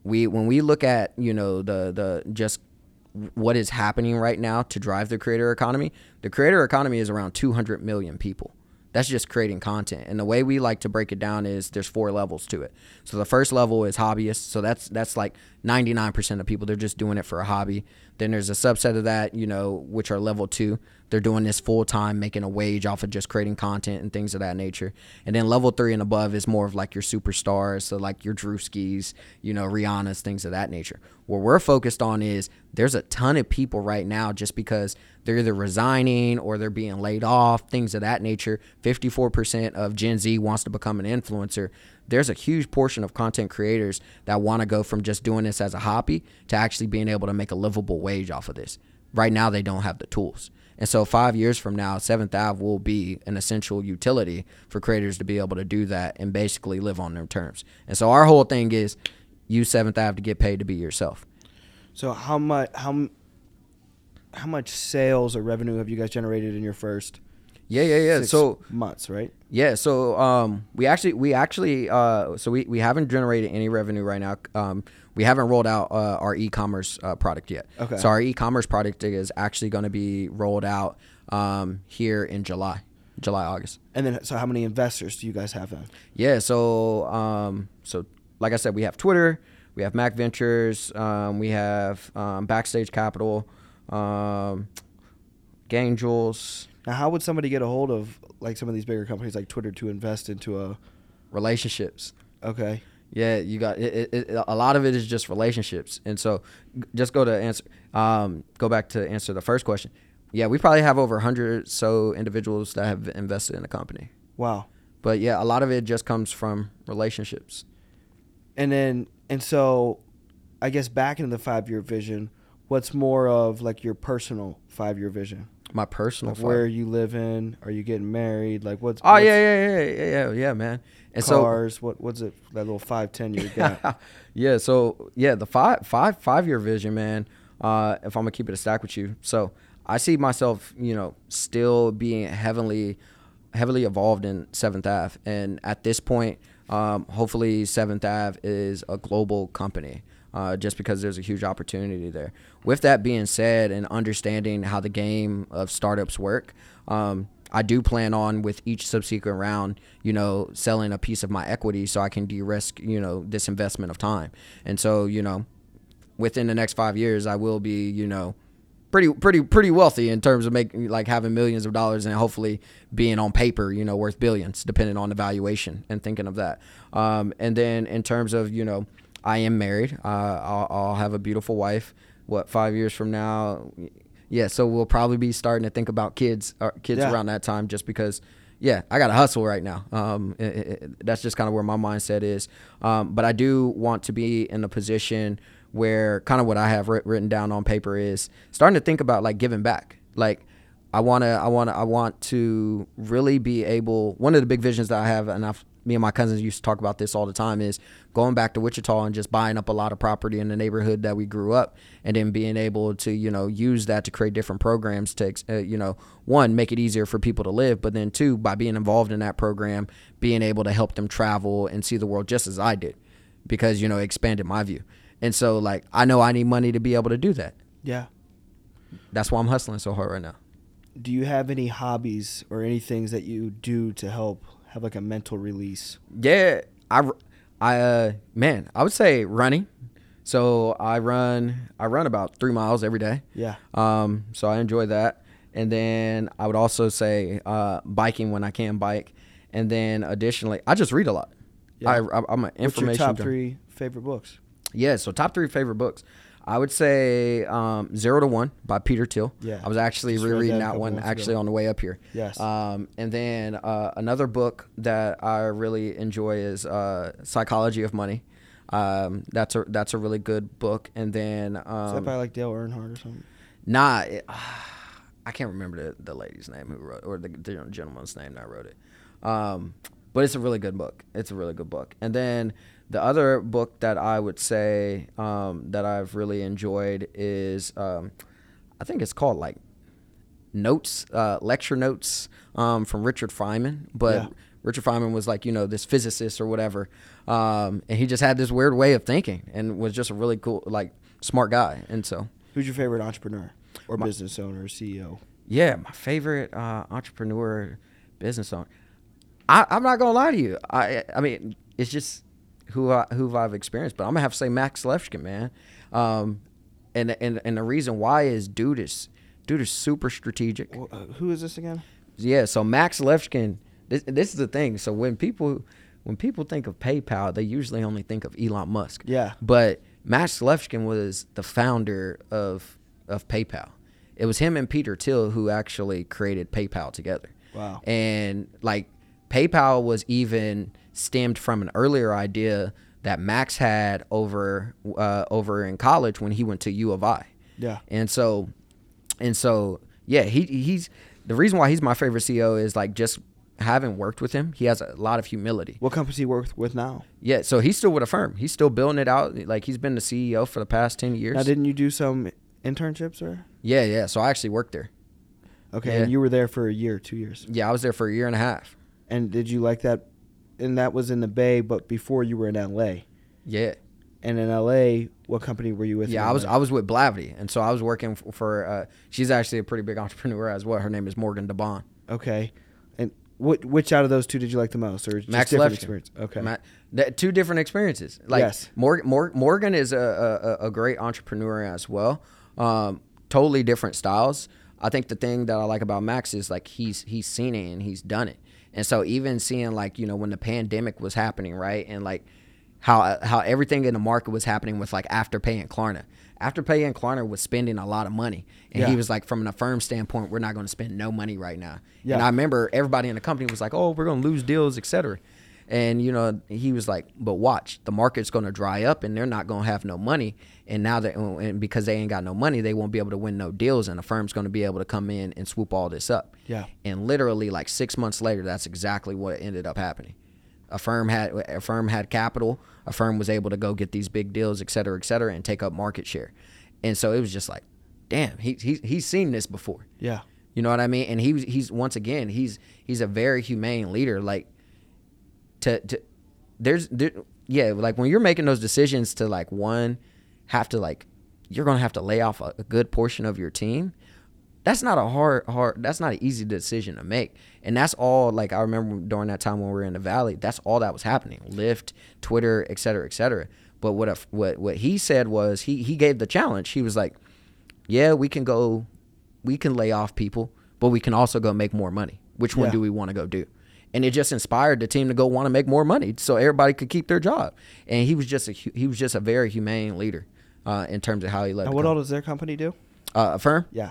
we when we look at you know the the just what is happening right now to drive the creator economy the creator economy is around 200 million people. That's just creating content. And the way we like to break it down is there's four levels to it. So the first level is hobbyists. So that's that's like 99% of people they're just doing it for a hobby. Then there's a subset of that you know which are level two they're doing this full time making a wage off of just creating content and things of that nature and then level three and above is more of like your superstars so like your Druskis you know rihanna's things of that nature what we're focused on is there's a ton of people right now just because they're either resigning or they're being laid off, things of that nature. 54% of Gen Z wants to become an influencer. There's a huge portion of content creators that want to go from just doing this as a hobby to actually being able to make a livable wage off of this. Right now, they don't have the tools. And so, five years from now, Seventh Ave will be an essential utility for creators to be able to do that and basically live on their terms. And so, our whole thing is use Seventh Ave to get paid to be yourself. So how much how how much sales or revenue have you guys generated in your first Yeah, yeah, yeah. So months, right? Yeah, so um, we actually we actually uh, so we, we haven't generated any revenue right now. Um, we haven't rolled out uh, our e-commerce uh, product yet. Okay. So our e-commerce product is actually going to be rolled out um, here in July, July August. And then, so how many investors do you guys have then? Yeah. So um, so like I said, we have Twitter, we have Mac Ventures, um, we have um, Backstage Capital, um, Gaingels, Now, how would somebody get a hold of like some of these bigger companies like Twitter to invest into a? relationships. Okay. Yeah, you got it, it, it. A lot of it is just relationships, and so just go to answer. Um, go back to answer the first question. Yeah, we probably have over hundred so individuals that have invested in the company. Wow. But yeah, a lot of it just comes from relationships. And then, and so, I guess back into the five year vision. What's more of like your personal five year vision? My personal. Like where you live in? Are you getting married? Like what's? Oh what's yeah, yeah, yeah, yeah, yeah, yeah, man. And so cars. what what's it? That little five ten year [laughs] gap. yeah, so yeah, the five five five year vision, man. Uh, if I'm gonna keep it a stack with you, so I see myself, you know, still being heavily, heavily evolved in Seventh Ave, and at this point, um, hopefully Seventh Ave is a global company. Uh, just because there's a huge opportunity there. With that being said, and understanding how the game of startups work, um, I do plan on with each subsequent round, you know, selling a piece of my equity so I can de-risk, you know, this investment of time. And so, you know, within the next five years, I will be, you know, pretty, pretty, pretty wealthy in terms of making like having millions of dollars and hopefully being on paper, you know, worth billions, depending on the valuation and thinking of that. Um, and then in terms of, you know, I am married. Uh, I'll, I'll have a beautiful wife. What five years from now? Yeah, so we'll probably be starting to think about kids, kids Yeah. around that time, just because. Yeah, I got to hustle right now. Um, it- it- it- that's just kind of where my mindset is. Um, but I do want to be in a position where kind of what I have writ- written down on paper is starting to think about like giving back. Like I want to, I want to, I want to really be able. One of the big visions that I have, and I've, me and my cousins used to talk about this all the time, is going back to Wichita and just buying up a lot of property in the neighborhood that we grew up, and then being able to, you know, use that to create different programs to, uh, you know, one make it easier for people to live, but then two, by being involved in that program, being able to help them travel and see the world just as I did, because you know, it expanded my view. And so, like, I know I need money to be able to do that. yeah. That's why I'm hustling so hard right now. Do you have any hobbies or any things that you do to help have like a mental release? Yeah, I, I, uh, man, I would say running. So I run, I run about three miles every day. Yeah. Um, so I enjoy that. And then I would also say uh, biking when I can bike. And then additionally, I just read a lot. Yeah. I, I, I'm an information. What's your top three favorite books? Yeah, so top three favorite books. I would say um, Zero to One by Peter Thiel. Yeah, I was actually just rereading that that one actually ago. on the way up here. Yes. Um, and then uh, another book that I really enjoy is uh, Psychology of Money. Um, that's a that's a really good book. And then Is that um, by like Dale Earnhardt or something? Nah, it, [sighs] I can't remember the, the lady's name who wrote or the, the gentleman's name that wrote it. Um, but it's a really good book. It's a really good book. And then the other book that I would say um, that I've really enjoyed is um, I think it's called like notes, uh, lecture notes um, from Richard Feynman. But Yeah. Richard Feynman was like you know this physicist or whatever, um, and he just had this weird way of thinking and was just a really cool like smart guy. And so. Who's your favorite entrepreneur or business owner or CEO? Yeah, my favorite uh, entrepreneur, business owner. I, I'm not gonna lie to you. I I mean, it's just who I, who I've experienced, but I'm gonna have to say Max Levchin, man. Um, and and and the reason why is dude is dude is super strategic. Wh- uh, who is this again? Yeah, so Max Levchin. This this is the thing. So when people when people think of PayPal, they usually only think of Elon Musk. Yeah. But Max Levchin was the founder of of PayPal. It was him and Peter Thiel who actually created PayPal together. Wow. And like PayPal was even stemmed from an earlier idea that Max had over uh, over in college when he went to U of I. Yeah. And so and so yeah, he he's the reason why he's my favorite CEO is like just having worked with him, he has a lot of humility. What companies he work with now? Yeah, so he's still with Affirm. He's still building it out. Like he's been the CEO for the past ten years. Now, didn't you do some internships or? yeah, yeah. So I actually worked there. Okay, Yeah. and you were there for a year, two years. Yeah, I was there for a year and a half. And did you like that? And that was in the Bay, but before you were in LA. Yeah. And in LA, what company were you with? Yeah, I was LA? I was with Blavity, and so I was working for. Uh, she's actually a pretty big entrepreneur as well. Her name is Morgan DeBaun. Okay. And what which out of those two did you like the most, or just Max different experience? Okay. Ma- that- two different experiences. Like Yes. Morgan, Mor- Morgan is a, a, a great entrepreneur as well. Um, totally different styles. I think the thing that I like about Max is like he's he's seen it and he's done it. And so even seeing like you know when the pandemic was happening, right, and like how how everything in the market was happening with like Afterpay and Klarna. Afterpay and Klarna was spending a lot of money, and Yeah. he was like, from Affirm standpoint, we're not going to spend no money right now. Yeah. And I remember everybody in the company was like, oh, we're going to lose deals, et cetera. And you know, he was like, "But watch, the market's going to dry up, and they're not going to have no money. And now that, and because they ain't got no money, they won't be able to win no deals, and the firm's going to be able to come in and swoop all this up. Yeah. And literally, like six months later, that's exactly what ended up happening. Affirm had Affirm had capital. Affirm was able to go get these big deals, et cetera, et cetera, and take up market share. And so it was just like, damn, he, he he's seen this before. Yeah. You know what I mean? And he he's once again he's he's a very humane leader. Like to to there's there, yeah like when you're making those decisions to like one have to like you're gonna have to lay off a, a good portion of your team. That's not a hard hard. That's not an easy decision to make. And that's all. Like I remember during that time when we were in the valley. That's all that was happening. Lyft, Twitter, et cetera, et cetera. But what a, what what he said was he he gave the challenge. He was like, yeah, we can go, we can lay off people, but we can also go make more money. Which one Yeah. do we want to go do? And it just inspired the team to go want to make more money, so everybody could keep their job. And he was just a he was just a very humane leader uh, in terms of how he led. And the what all does their company do? uh, Affirm? Yeah.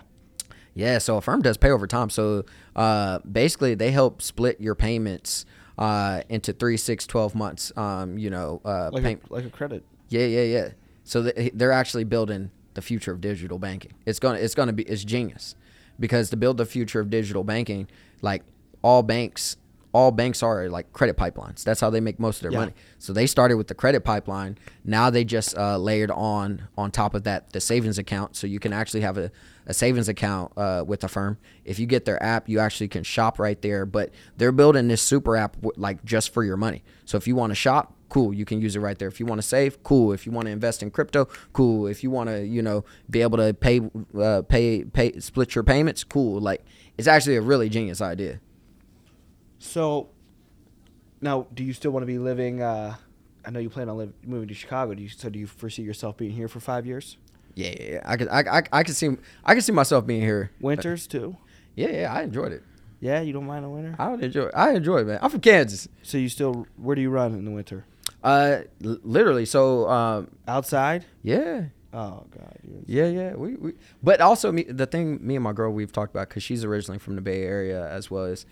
Yeah, so Affirm does pay over time. So uh, basically, they help split your payments uh, into three, six, 12 months. Um, you know, uh, Like pay- a, like a credit. yeah, yeah, yeah. So th- they're actually building the future of digital banking. It's gonna, it's gonna be, it's genius, because to build the future of digital banking, like all banks, all banks are like credit pipelines. That's how they make most of their Yeah. money. So they started with the credit pipeline. Now they just uh, layered on on top of that the savings account. So you can actually have a, a savings account uh, with Affirm. If you get their app, you actually can shop right there. But they're building this super app w- like just for your money. So if you want to shop, cool, you can use it right there. If you want to save, cool. If you want to invest in crypto, cool. If you want to, you know, be able to pay, uh, pay, pay, split your payments, cool. Like it's actually a really genius idea. So, now, do you still want to be living? Uh, I know you plan on live, moving to Chicago. Do you? So, do you foresee yourself being here for five years? Yeah, yeah, yeah. I could, I, I, I could see, I could see myself being here. Winters too. Yeah, yeah. I enjoyed it. Yeah, you don't mind the winter. I would enjoy. I enjoy it, man. I'm from Kansas. So you still? Where do you run in the winter? Uh, l- literally. So, um, Outside? yeah, Oh God. yeah, yeah. We, we, but also me, the thing, me and my girl, we've talked about because she's originally from the Bay Area as well as,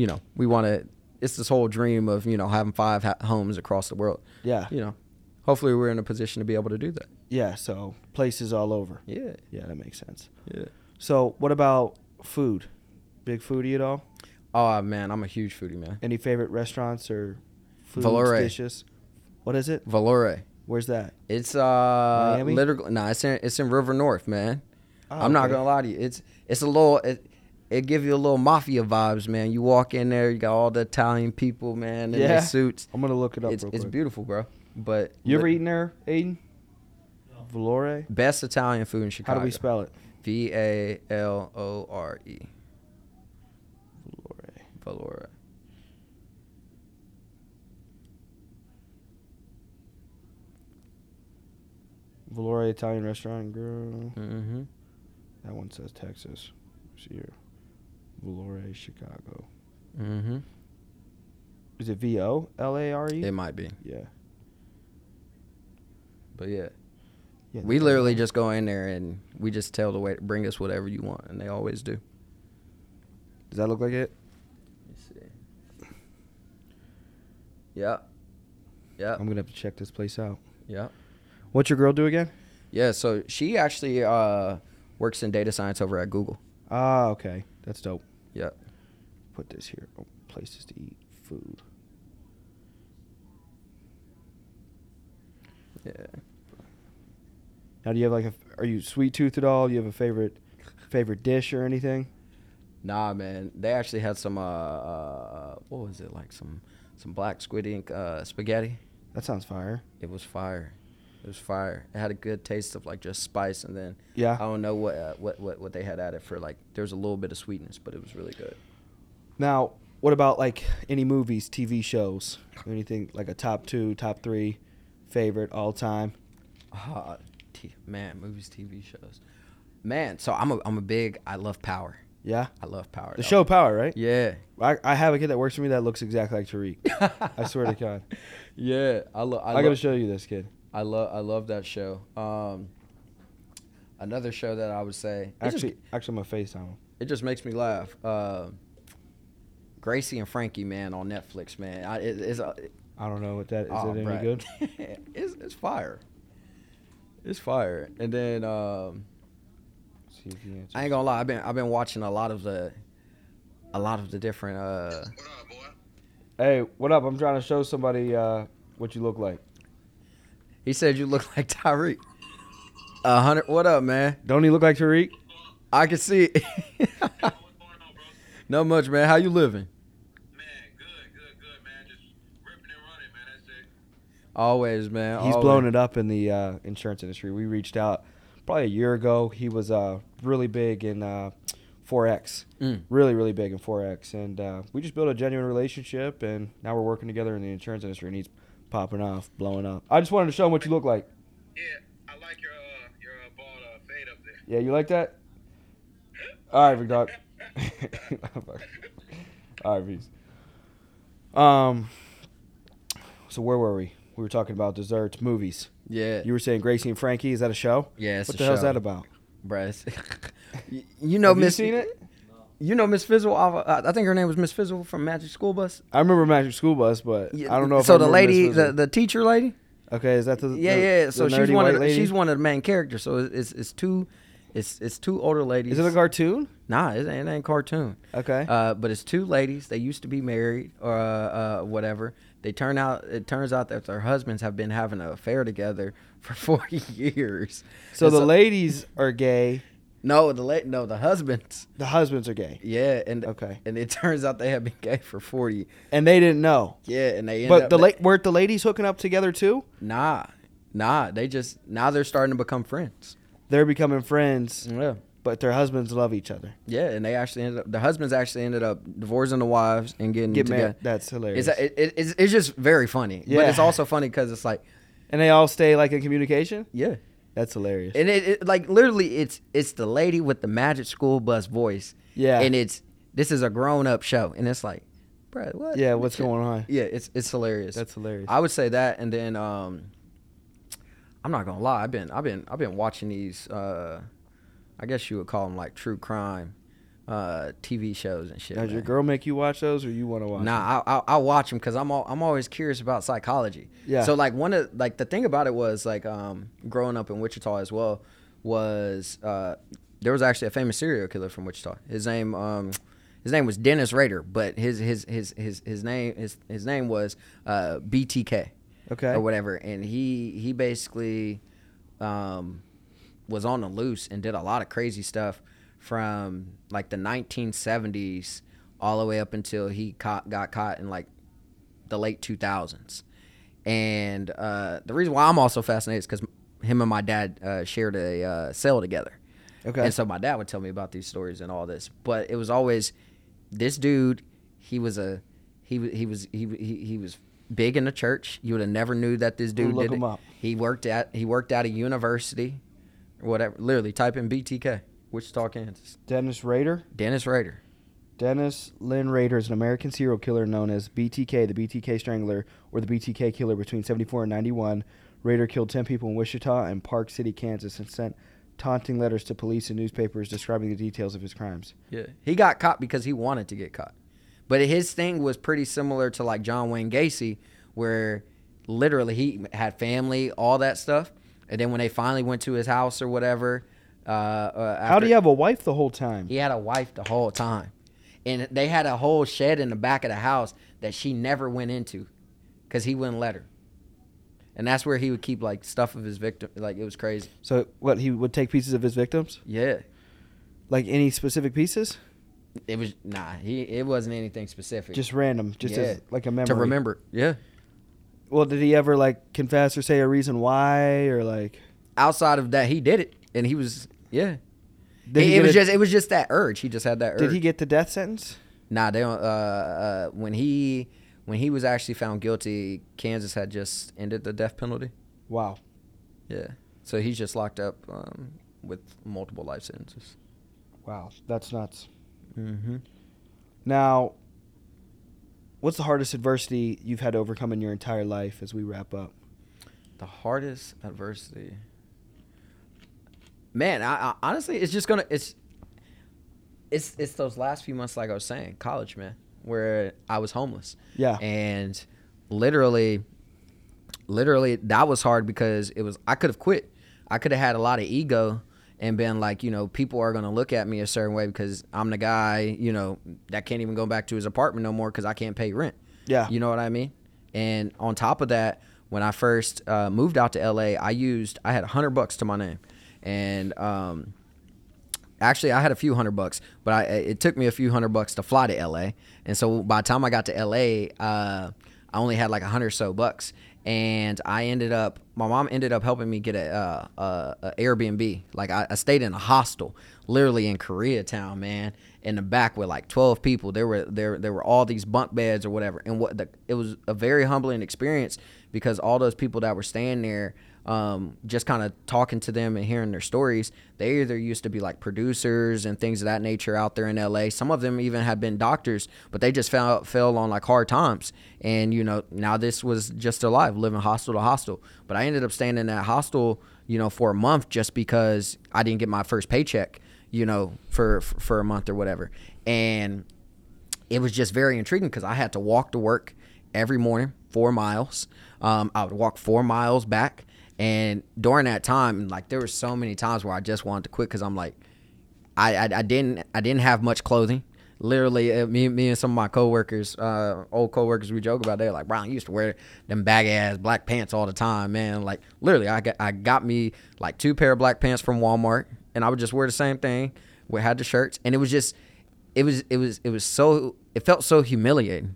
you know, we want to. It's this whole dream of you know having five ha- homes across the world. Yeah. You know, hopefully we're in a position to be able to do that. Yeah. So places all over. Yeah, Yeah, that makes sense. yeah. So what about food? Big foodie at all? Oh man, I'm a huge foodie, man. Any favorite restaurants or foods, Valore. dishes? What is it? Valore. Where's that? It's uh Miami? literally nah, it's in it's in River North, man. Oh, I'm not okay. gonna lie to you. It's it's a little it, it give you a little mafia vibes, man. You walk in there, you got all the Italian people, man, in Yeah. their suits. I'm gonna look it up It's it's beautiful, bro. But You ever eaten there, Aiden? Valore? best Italian food in Chicago. How do we spell it? V A L O R E. Valore. Valora. Valore Italian restaurant, girl. Mm-hmm. That one says Texas. See here. Valore, Chicago. Mm-hmm. Is it V O L A R E? It might be, Yeah. but yeah. yeah. We literally just go in there and we just tell the waiter, bring us whatever you want, and they always do. Does that look like it? Let's see. Yeah. Yeah. I'm gonna have to check this place out. Yeah. What's your girl do again? Yeah. So she actually uh, works in data science over at Google. Ah, okay. That's dope. Yeah. Put this here. Oh, places to eat food. Yeah. Now, do you have like a? Are you sweet tooth at all? Do you have a favorite favorite dish or anything? Nah, man. They actually had some uh, uh what was it like some some black squid ink uh, spaghetti. That sounds fire. It was fire. It was fire. It had a good taste of like just spice, and then Yeah. I don't know what uh, what what what they had added for like. There was a little bit of sweetness, but it was really good. Now, what about like any movies, TV shows, anything like a top two, top three, favorite all time? Ah, t- man, movies, TV shows. Man, so I'm a I'm a big. I love Power. Yeah, I love Power. the though. show Power, right? Yeah. I, I have a kid that works for me that looks exactly like Tariq. I swear to [laughs] God. Yeah, I love. I, I, love. gotta show you this kid. I love. I love that show. Um, another show that I would say. Actually, just, actually, I'm FaceTime it just makes me laugh. Uh, Gracie and Frankie, man, on Netflix, man. I, it, it's a, I don't know what that is. oh, it any bruh. good? [laughs] it's it's fire. It's fire. And then um, See if he. I ain't gonna lie. I've been I've been watching a lot of the, a lot of the different. Uh, Hey, what up? I'm trying to show somebody uh, what you look like. He said you look [laughs] like Tariq. A hundred. What up, man? Don't he look like Tariq? I can see it. [laughs] Not much, man. How you living? Man, good, good, good, man. Just ripping and running, man. That's it. Always, man. He's always. blown it up in the uh, insurance industry. We reached out probably a year ago. He was uh, really big in uh, Forex, Mm. really, really big in Forex, and uh, we just built a genuine relationship. And now we're working together in the insurance industry, and he's popping off, blowing up. I just wanted to show him what you look like. Yeah, I like your uh, your uh, bald uh, fade up there. Yeah, you like that? All right, big dog. [laughs] [laughs] All right, peace. Um. So where were we? We were talking about desserts, movies. Yeah. You were saying Gracie and Frankie. Is that a show? yeah. It's what a the hell's show. that about? Bruh, it's- [laughs] you, you know Have you Miss. seen it? You know Miss Fizzle. uh, I think her name was Miss Fizzle from Magic School Bus. I remember Magic School Bus, but I don't know. if So I the remember Miss lady, Fizzle. the, the teacher lady. okay, is that the Yeah, the- yeah. the So she's nerdy one of the, lady? she's one of the main characters. So it's it's two, it's it's two older ladies. Is it a cartoon? Nah, it ain't, it ain't cartoon. Okay. Uh, but it's two ladies. They used to be married or uh, uh, whatever. They turn out. It turns out that their husbands have been having an affair together [laughs] for forty years. so And the ladies are gay. No, the la- no, the husbands. The husbands are gay, Yeah, and Okay. and it [laughs] turns out they have been gay for forty. and they didn't know. Yeah, and they But up, the la- weren't the ladies hooking up together too? nah, nah. They just now they're starting to become friends. They're becoming friends, Yeah. but their husbands love each other. Yeah, and they actually ended up. The husbands actually ended up divorcing the wives and getting Get together. married. That's hilarious. It's, it, it, it's it's just very funny, but Yeah. it's also funny because it's like, and they all stay like in communication. yeah, That's hilarious. and it, it like literally it's it's the lady with the magic school bus voice, yeah. and it's this is a grown up show, and it's like, bro, what? yeah. What's going on? Yeah, it's it's hilarious. That's hilarious. I would say that, and then um, I'm not gonna lie, I've been I've been I've been watching these. Uh, I guess you would call them like true crime uh, TV shows and shit. Does your girl make you watch those, or you want to watch? them? Nah, I, I I watch them because I'm all, I'm always curious about psychology. Yeah. So like one of like the thing about it was like um growing up in Wichita as well was uh there was actually a famous serial killer from Wichita. His name um his name was Dennis Rader, but his his his his his name his his name was uh BTK Okay. or whatever, and he he basically um, was on the loose and did a lot of crazy stuff from like the 1970s all the way up until he caught, got caught in like the late 2000s. And uh, the reason why I'm also fascinated is because him and my dad uh, shared a uh, cell together. Okay. And so my dad would tell me about these stories and all this, but it was always this dude. He was a he he was he he, he was big in the church. You would have never knew that this dude look did him it. up. He worked at he worked at a university or whatever. Literally, type in BTK, Wichita, Kansas. Dennis Rader. Dennis Rader. Dennis Lynn Rader is an American serial killer known as BTK, the BTK Strangler, or the BTK Killer between 74 and 91. Rader killed 10 people in Wichita and Park City, Kansas, and sent taunting letters to police and newspapers describing the details of his crimes. Yeah. He got caught because he wanted to get caught. But his thing was pretty similar to like John Wayne Gacy, where literally he had family, all that stuff. And then when they finally went to his house or whatever, uh, uh, How do you have a wife the whole time? He had a wife the whole time, and they had a whole shed in the back of the house that she never went into, because he wouldn't let her. And that's where he would keep like stuff of his victim. Like it was crazy. So, what, he would take pieces of his victims? Yeah. Like any specific pieces? It was nah. He it wasn't anything specific. Just random, just Yeah. as like a memory to remember. Yeah. Well, did he ever like confess or say a reason why or like? Outside of that, he did it, and he was yeah. Did it, it get was a- just it was just that urge. He just had that urge. Did he get the death sentence? Nah, they don't. Uh, uh, when he when he was actually found guilty, Kansas had just ended the death penalty. Wow. Yeah, so he's just locked up um, with multiple life sentences. Wow, that's nuts. Mm-hmm. Now, what's the hardest adversity you've had to overcome in your entire life as we wrap up? The hardest adversity, man. I, I honestly, it's just gonna it's it's it's those last few months, like I was saying, college, man, where I was homeless. Yeah. and literally literally that was hard because it was i could have quit i could have had a lot of ego and been like you know people are to look at me a certain way because i'm the guy you know that can't even go back to his apartment no more because i can't pay rent Yeah. you know what i mean and on top of that when i first uh, moved out to la i used i had 100 bucks to my name and um, actually i had a few hundred bucks but I, it took me a few hundred bucks to fly to la and so by the time i got to la uh, i only had like a hundred so bucks. And i ended up my mom ended up helping me get a, uh, a, a airbnb. Like I, I stayed in a hostel literally in koreatown man in the back with like 12 people. There were there there were all these bunk beds or whatever. And what the, it was a very humbling experience because all those people that were staying there um, just kind of talking to them and hearing their stories, they either used to be like producers and things of that nature out there in LA. Some of them even had been doctors, but they just fell fell on like hard times. And you know, now this was just their life, living hostel to hostel. But I ended up staying in that hostel, you know, for a month just because I didn't get my first paycheck, you know, for for a month or whatever. And it was just very intriguing because I had to walk to work every morning, four miles. Um, I would walk four miles back, and during that time, like there were so many times where I just wanted to quit because I'm like, I, I I didn't I didn't have much clothing. Literally, uh, me me and some of my coworkers, uh, old coworkers, we joke about. They're like, "Brown, you used to wear them baggy ass black pants all the time, man." Like literally, I got I got me like two pair of black pants from Walmart, and I would just wear the same thing. We had the shirts, and it was just it was it was it was so it felt so humiliating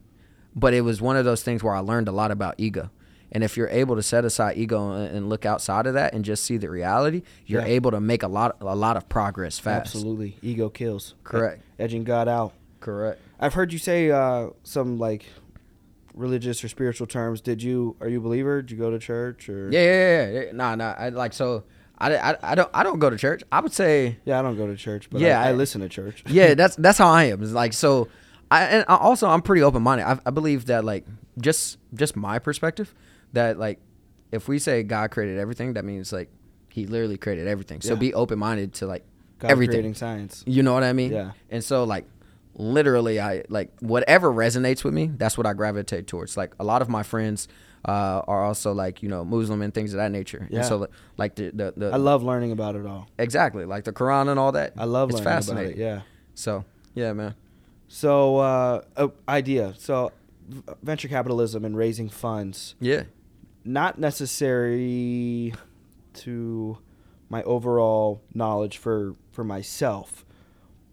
but it was one of those things where i learned a lot about ego and if you're able to set aside ego and, look outside of that and just see the reality you're Yeah. able to make a lot a lot of progress fast Absolutely. Ego kills. Correct. Edging God out. correct I've heard you say uh, some like religious or spiritual terms. Did you? Are you a believer? Did you go to church or? yeah yeah yeah, yeah. nah nah I, like so I, I, I don't i don't go to church i would say Yeah, I don't go to church, but Yeah, I, I I- listen to church. [laughs] yeah, that's that's how I am. It's like so. I and also I'm pretty open minded. I, I believe that like just just my perspective that like if we say God created everything, that means like He literally created everything. So Yeah. be open minded to like God everything. creating science. You know what I mean? Yeah. And so like literally I like whatever resonates with me, that's what I gravitate towards. Like a lot of my friends uh, are also like, you know, Muslim and things of that nature. Yeah. And so like the the, the I love learning about it all. exactly like the Quran and all that. I love it's learning fascinating. about it. Yeah. So yeah, man. So, uh, uh, idea. So, venture capitalism and raising funds, Yeah. Not necessary to my overall knowledge for for myself,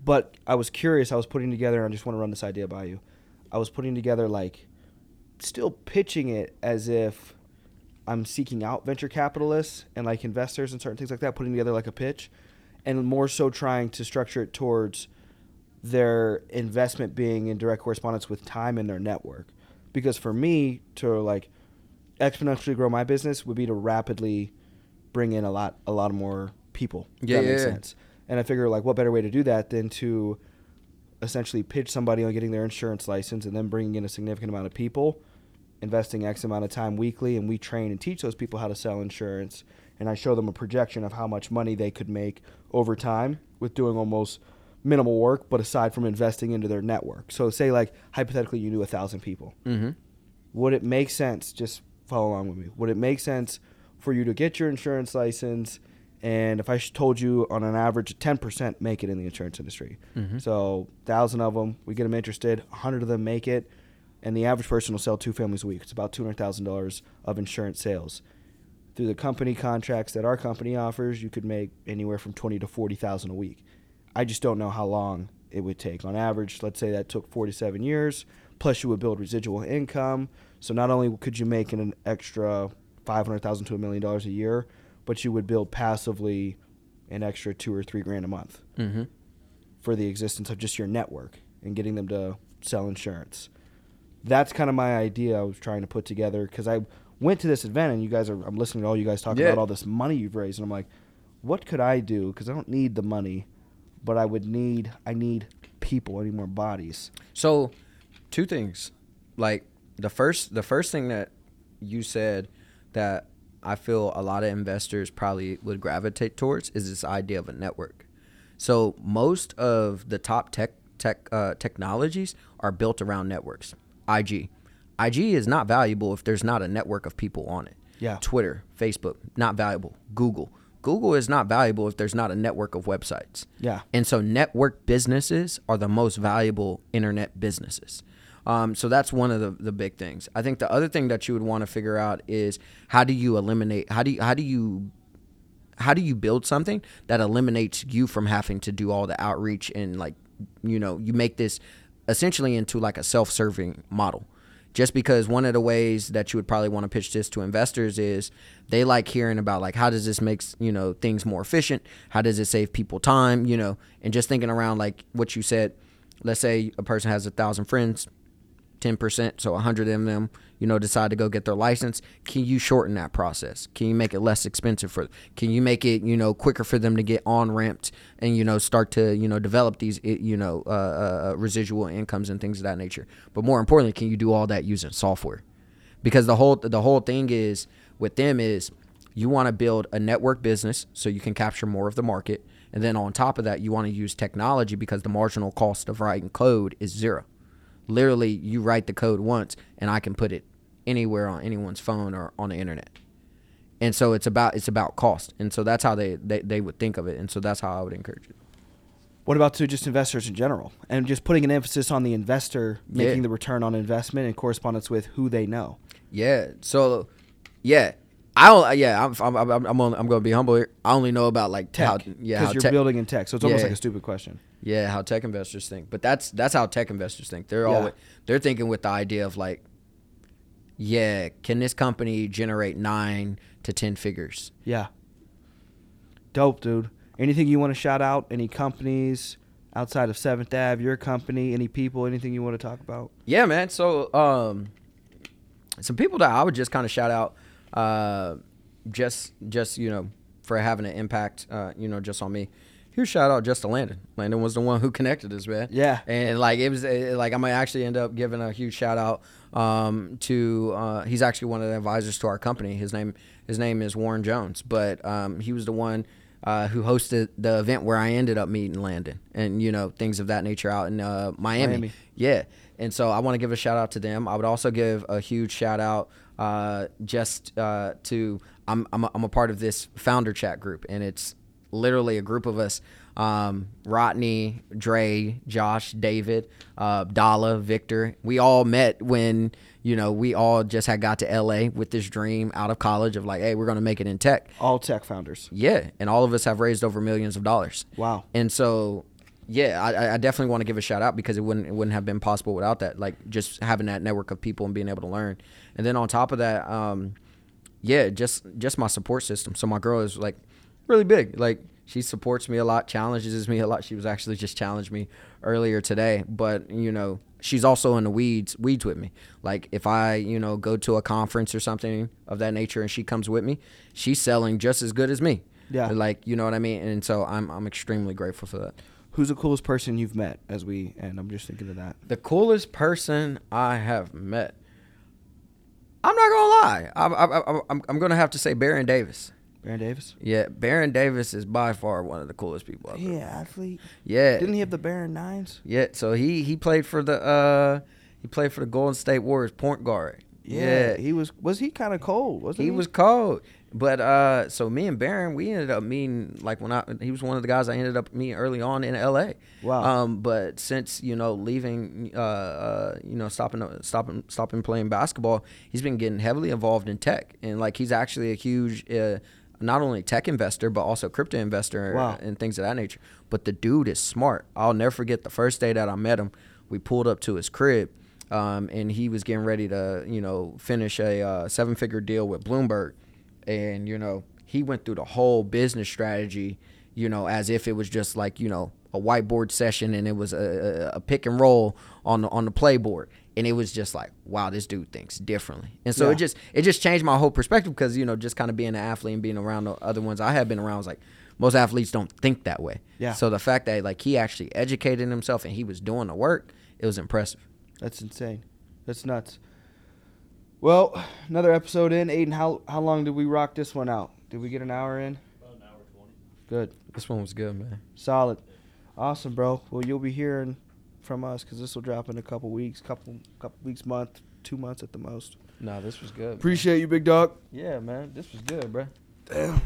but I was curious. I was putting together. and I just want to run this idea by you. I was putting together like, still pitching it as if I'm seeking out venture capitalists and like investors and certain things like that. Putting together like a pitch, and more so trying to structure it towards their investment being in direct correspondence with time in their network. Because for me to like exponentially grow my business would be to rapidly bring in a lot a lot more people. Yeah, that makes yeah, yeah. sense. And I figure like what better way to do that than to essentially pitch somebody on getting their insurance license and then bringing in a significant amount of people, investing X amount of time weekly, and we train and teach those people how to sell insurance. And I show them a projection of how much money they could make over time with doing almost minimal work, but aside from investing into their network. So, say, like, hypothetically, you knew a thousand people. Mm-hmm. Would it make sense, just follow along with me, would it make sense for you to get your insurance license? And if I told you on an average, 10% make it in the insurance industry. Mhm. So, 1,000 of them, we get them interested, 100 of them make it, and the average person will sell two families a week. It's about $200,000 of insurance sales. Through the company contracts that our company offers, you could make anywhere from 20 to 40,000 a week. I just don't know how long it would take. On average, let's say that took 47 years, plus you would build residual income. So not only could you make an extra 500,000 to a million dollars a year, but you would build passively an extra 2 or 3 grand a month Mm-hmm. for the existence of just your network and getting them to sell insurance. That's kind of my idea I was trying to put together because I went to this event and you guys are, I'm listening to all you guys talk Yeah. about all this money you've raised and I'm like, what could I do? Because I don't need the money, but I would need, I need people, I need more bodies. So, two things. Like the first, the first thing that you said that I feel a lot of investors probably would gravitate towards is this idea of a network. So most of the top tech tech uh, technologies are built around networks. IG, IG is not valuable if there's not a network of people on it. Yeah. Twitter, Facebook, not valuable. Google, Google is not valuable if there's not a network of websites. Yeah. And so network businesses are the most valuable internet businesses. Um, so that's one of the, the big things. I think the other thing that you would want to figure out is how do you eliminate how do you how do you how do you build something that eliminates you from having to do all the outreach and like you know you make this essentially into like a self-serving model. Just because one of the ways that you would probably want to pitch this to investors is they like hearing about like how does this make you know things more efficient? How does it save people time? You know and just thinking around like what you said. Let's say a person has a thousand friends 10%, so 100 of them, you know, decide to go get their license. Can you shorten that process? Can you make it less expensive for Can you make it, you know, quicker for them to get on ramped and, you know, start to, you know, develop these, you know, uh, uh, residual incomes and things of that nature? But more importantly, can you do all that using software? Because the whole the whole thing is with them is you want to build a network business so you can capture more of the market. And then on top of that, you want to use technology because the marginal cost of writing code is zero literally you write the code once and I can put it anywhere on anyone's phone or on the internet. And so it's about it's about cost. And so that's how they, they, they would think of it. And so that's how I would encourage it. What about to just investors in general and just putting an emphasis on the investor Yeah. making the return on investment in correspondence with who they know? Yeah. So yeah. I don't, yeah, I'm I'm I'm I'm, I'm going to be humble here. I only know about like Tech. how Because yeah, how you're tech, building in tech. So it's almost Yeah. like a stupid question. Yeah, how tech investors think. But that's that's how tech investors think. They're Yeah. always they're thinking with the idea of like, yeah, can this company generate nine to ten figures? Yeah. Dope, dude. Anything you want to shout out? Any companies outside of Seventh Ave? Your company? Any people? Anything you want to talk about? Yeah, man. So, um, some people that I would just kind of shout out, uh, just just you know for having an impact, uh, you know, just on me. Huge shout out just to Landon. Landon was the one who connected us, man. Yeah. and like it was uh, like I might actually end up giving a huge shout out um, to. Uh, he's actually one of the advisors to our company. His name his name is Warren Jones, but um, he was the one. Uh, who hosted the event where I ended up meeting Landon and you know things of that nature out in uh, Miami. Miami. Yeah. And so I want to give a shout out to them. I would also give a huge shout out uh, just uh, to I'm, I'm, a, I'm a part of this founder chat group, and it's literally a group of us um, Rodney, Dre, Josh, David, uh, Dala, Victor. We all met when, you know, we all just had got to LA with this dream out of college of like, hey, we're going to make it in tech. All tech founders. Yeah. And all of us have raised over millions of dollars. Wow. And so, yeah, I, I definitely want to give a shout out because it wouldn't it wouldn't have been possible without that. Like just having that network of people and being able to learn. And then on top of that, um, yeah, just just my support system. So my girl is like really big. Like she supports me a lot, challenges me a lot. She was actually just challenged me earlier today, but you know, she's also in the weeds weeds with me. Like if I, you know, go to a conference or something of that nature and she comes with me, she's selling just as good as me. Yeah. Like, you know what I mean? And so I'm I'm extremely grateful for that. Who's the coolest person you've met? As we and I'm just thinking of that. The coolest person I have met. I'm not gonna lie. I, I, I, I'm, I'm gonna have to say Baron Davis. Baron Davis. Yeah, Baron Davis is by far one of the coolest people. I've ever- Yeah, athlete. Yeah. Didn't he have the Baron Nines? Yeah. So he he played for the uh he played for the Golden State Warriors point guard. Yeah. he was. Was he kind of cold? Wasn't he? he was cold. But uh, so me and Baron, we ended up meeting like when I he was one of the guys I ended up meeting early on in L.A. Wow. Um, but since you know leaving, uh, uh, you know stopping stopping stopping playing basketball, he's been getting heavily involved in tech, and like he's actually a huge uh, not only tech investor but also crypto investor Wow. and things of that nature. But the dude is smart. I'll never forget the first day that I met him. We pulled up to his crib, um, and he was getting ready to, you know, finish a uh, seven-figure deal with Bloomberg, and you know, he went through the whole business strategy, you know, as if it was just like you know a whiteboard session and it was a, a, a pick and roll on the on the playboard and it was just like wow this dude thinks differently and so Yeah. it just it just changed my whole perspective because you know just kind of being an athlete and being around the other ones i have been around was like most athletes don't think that way Yeah. so the fact that like he actually educated himself and he was doing the work it was impressive That's insane. That's nuts. Well, another episode in. Aiden, how how long did we rock this one out? Did we get an hour in? About an hour twenty. Good. this one was good man Solid. Awesome, bro. Well, you'll be hearing from us because this will drop in a couple weeks, couple couple weeks, month, two months at the most. Nah, this was good Appreciate you, big dog. yeah man this was good bro Damn.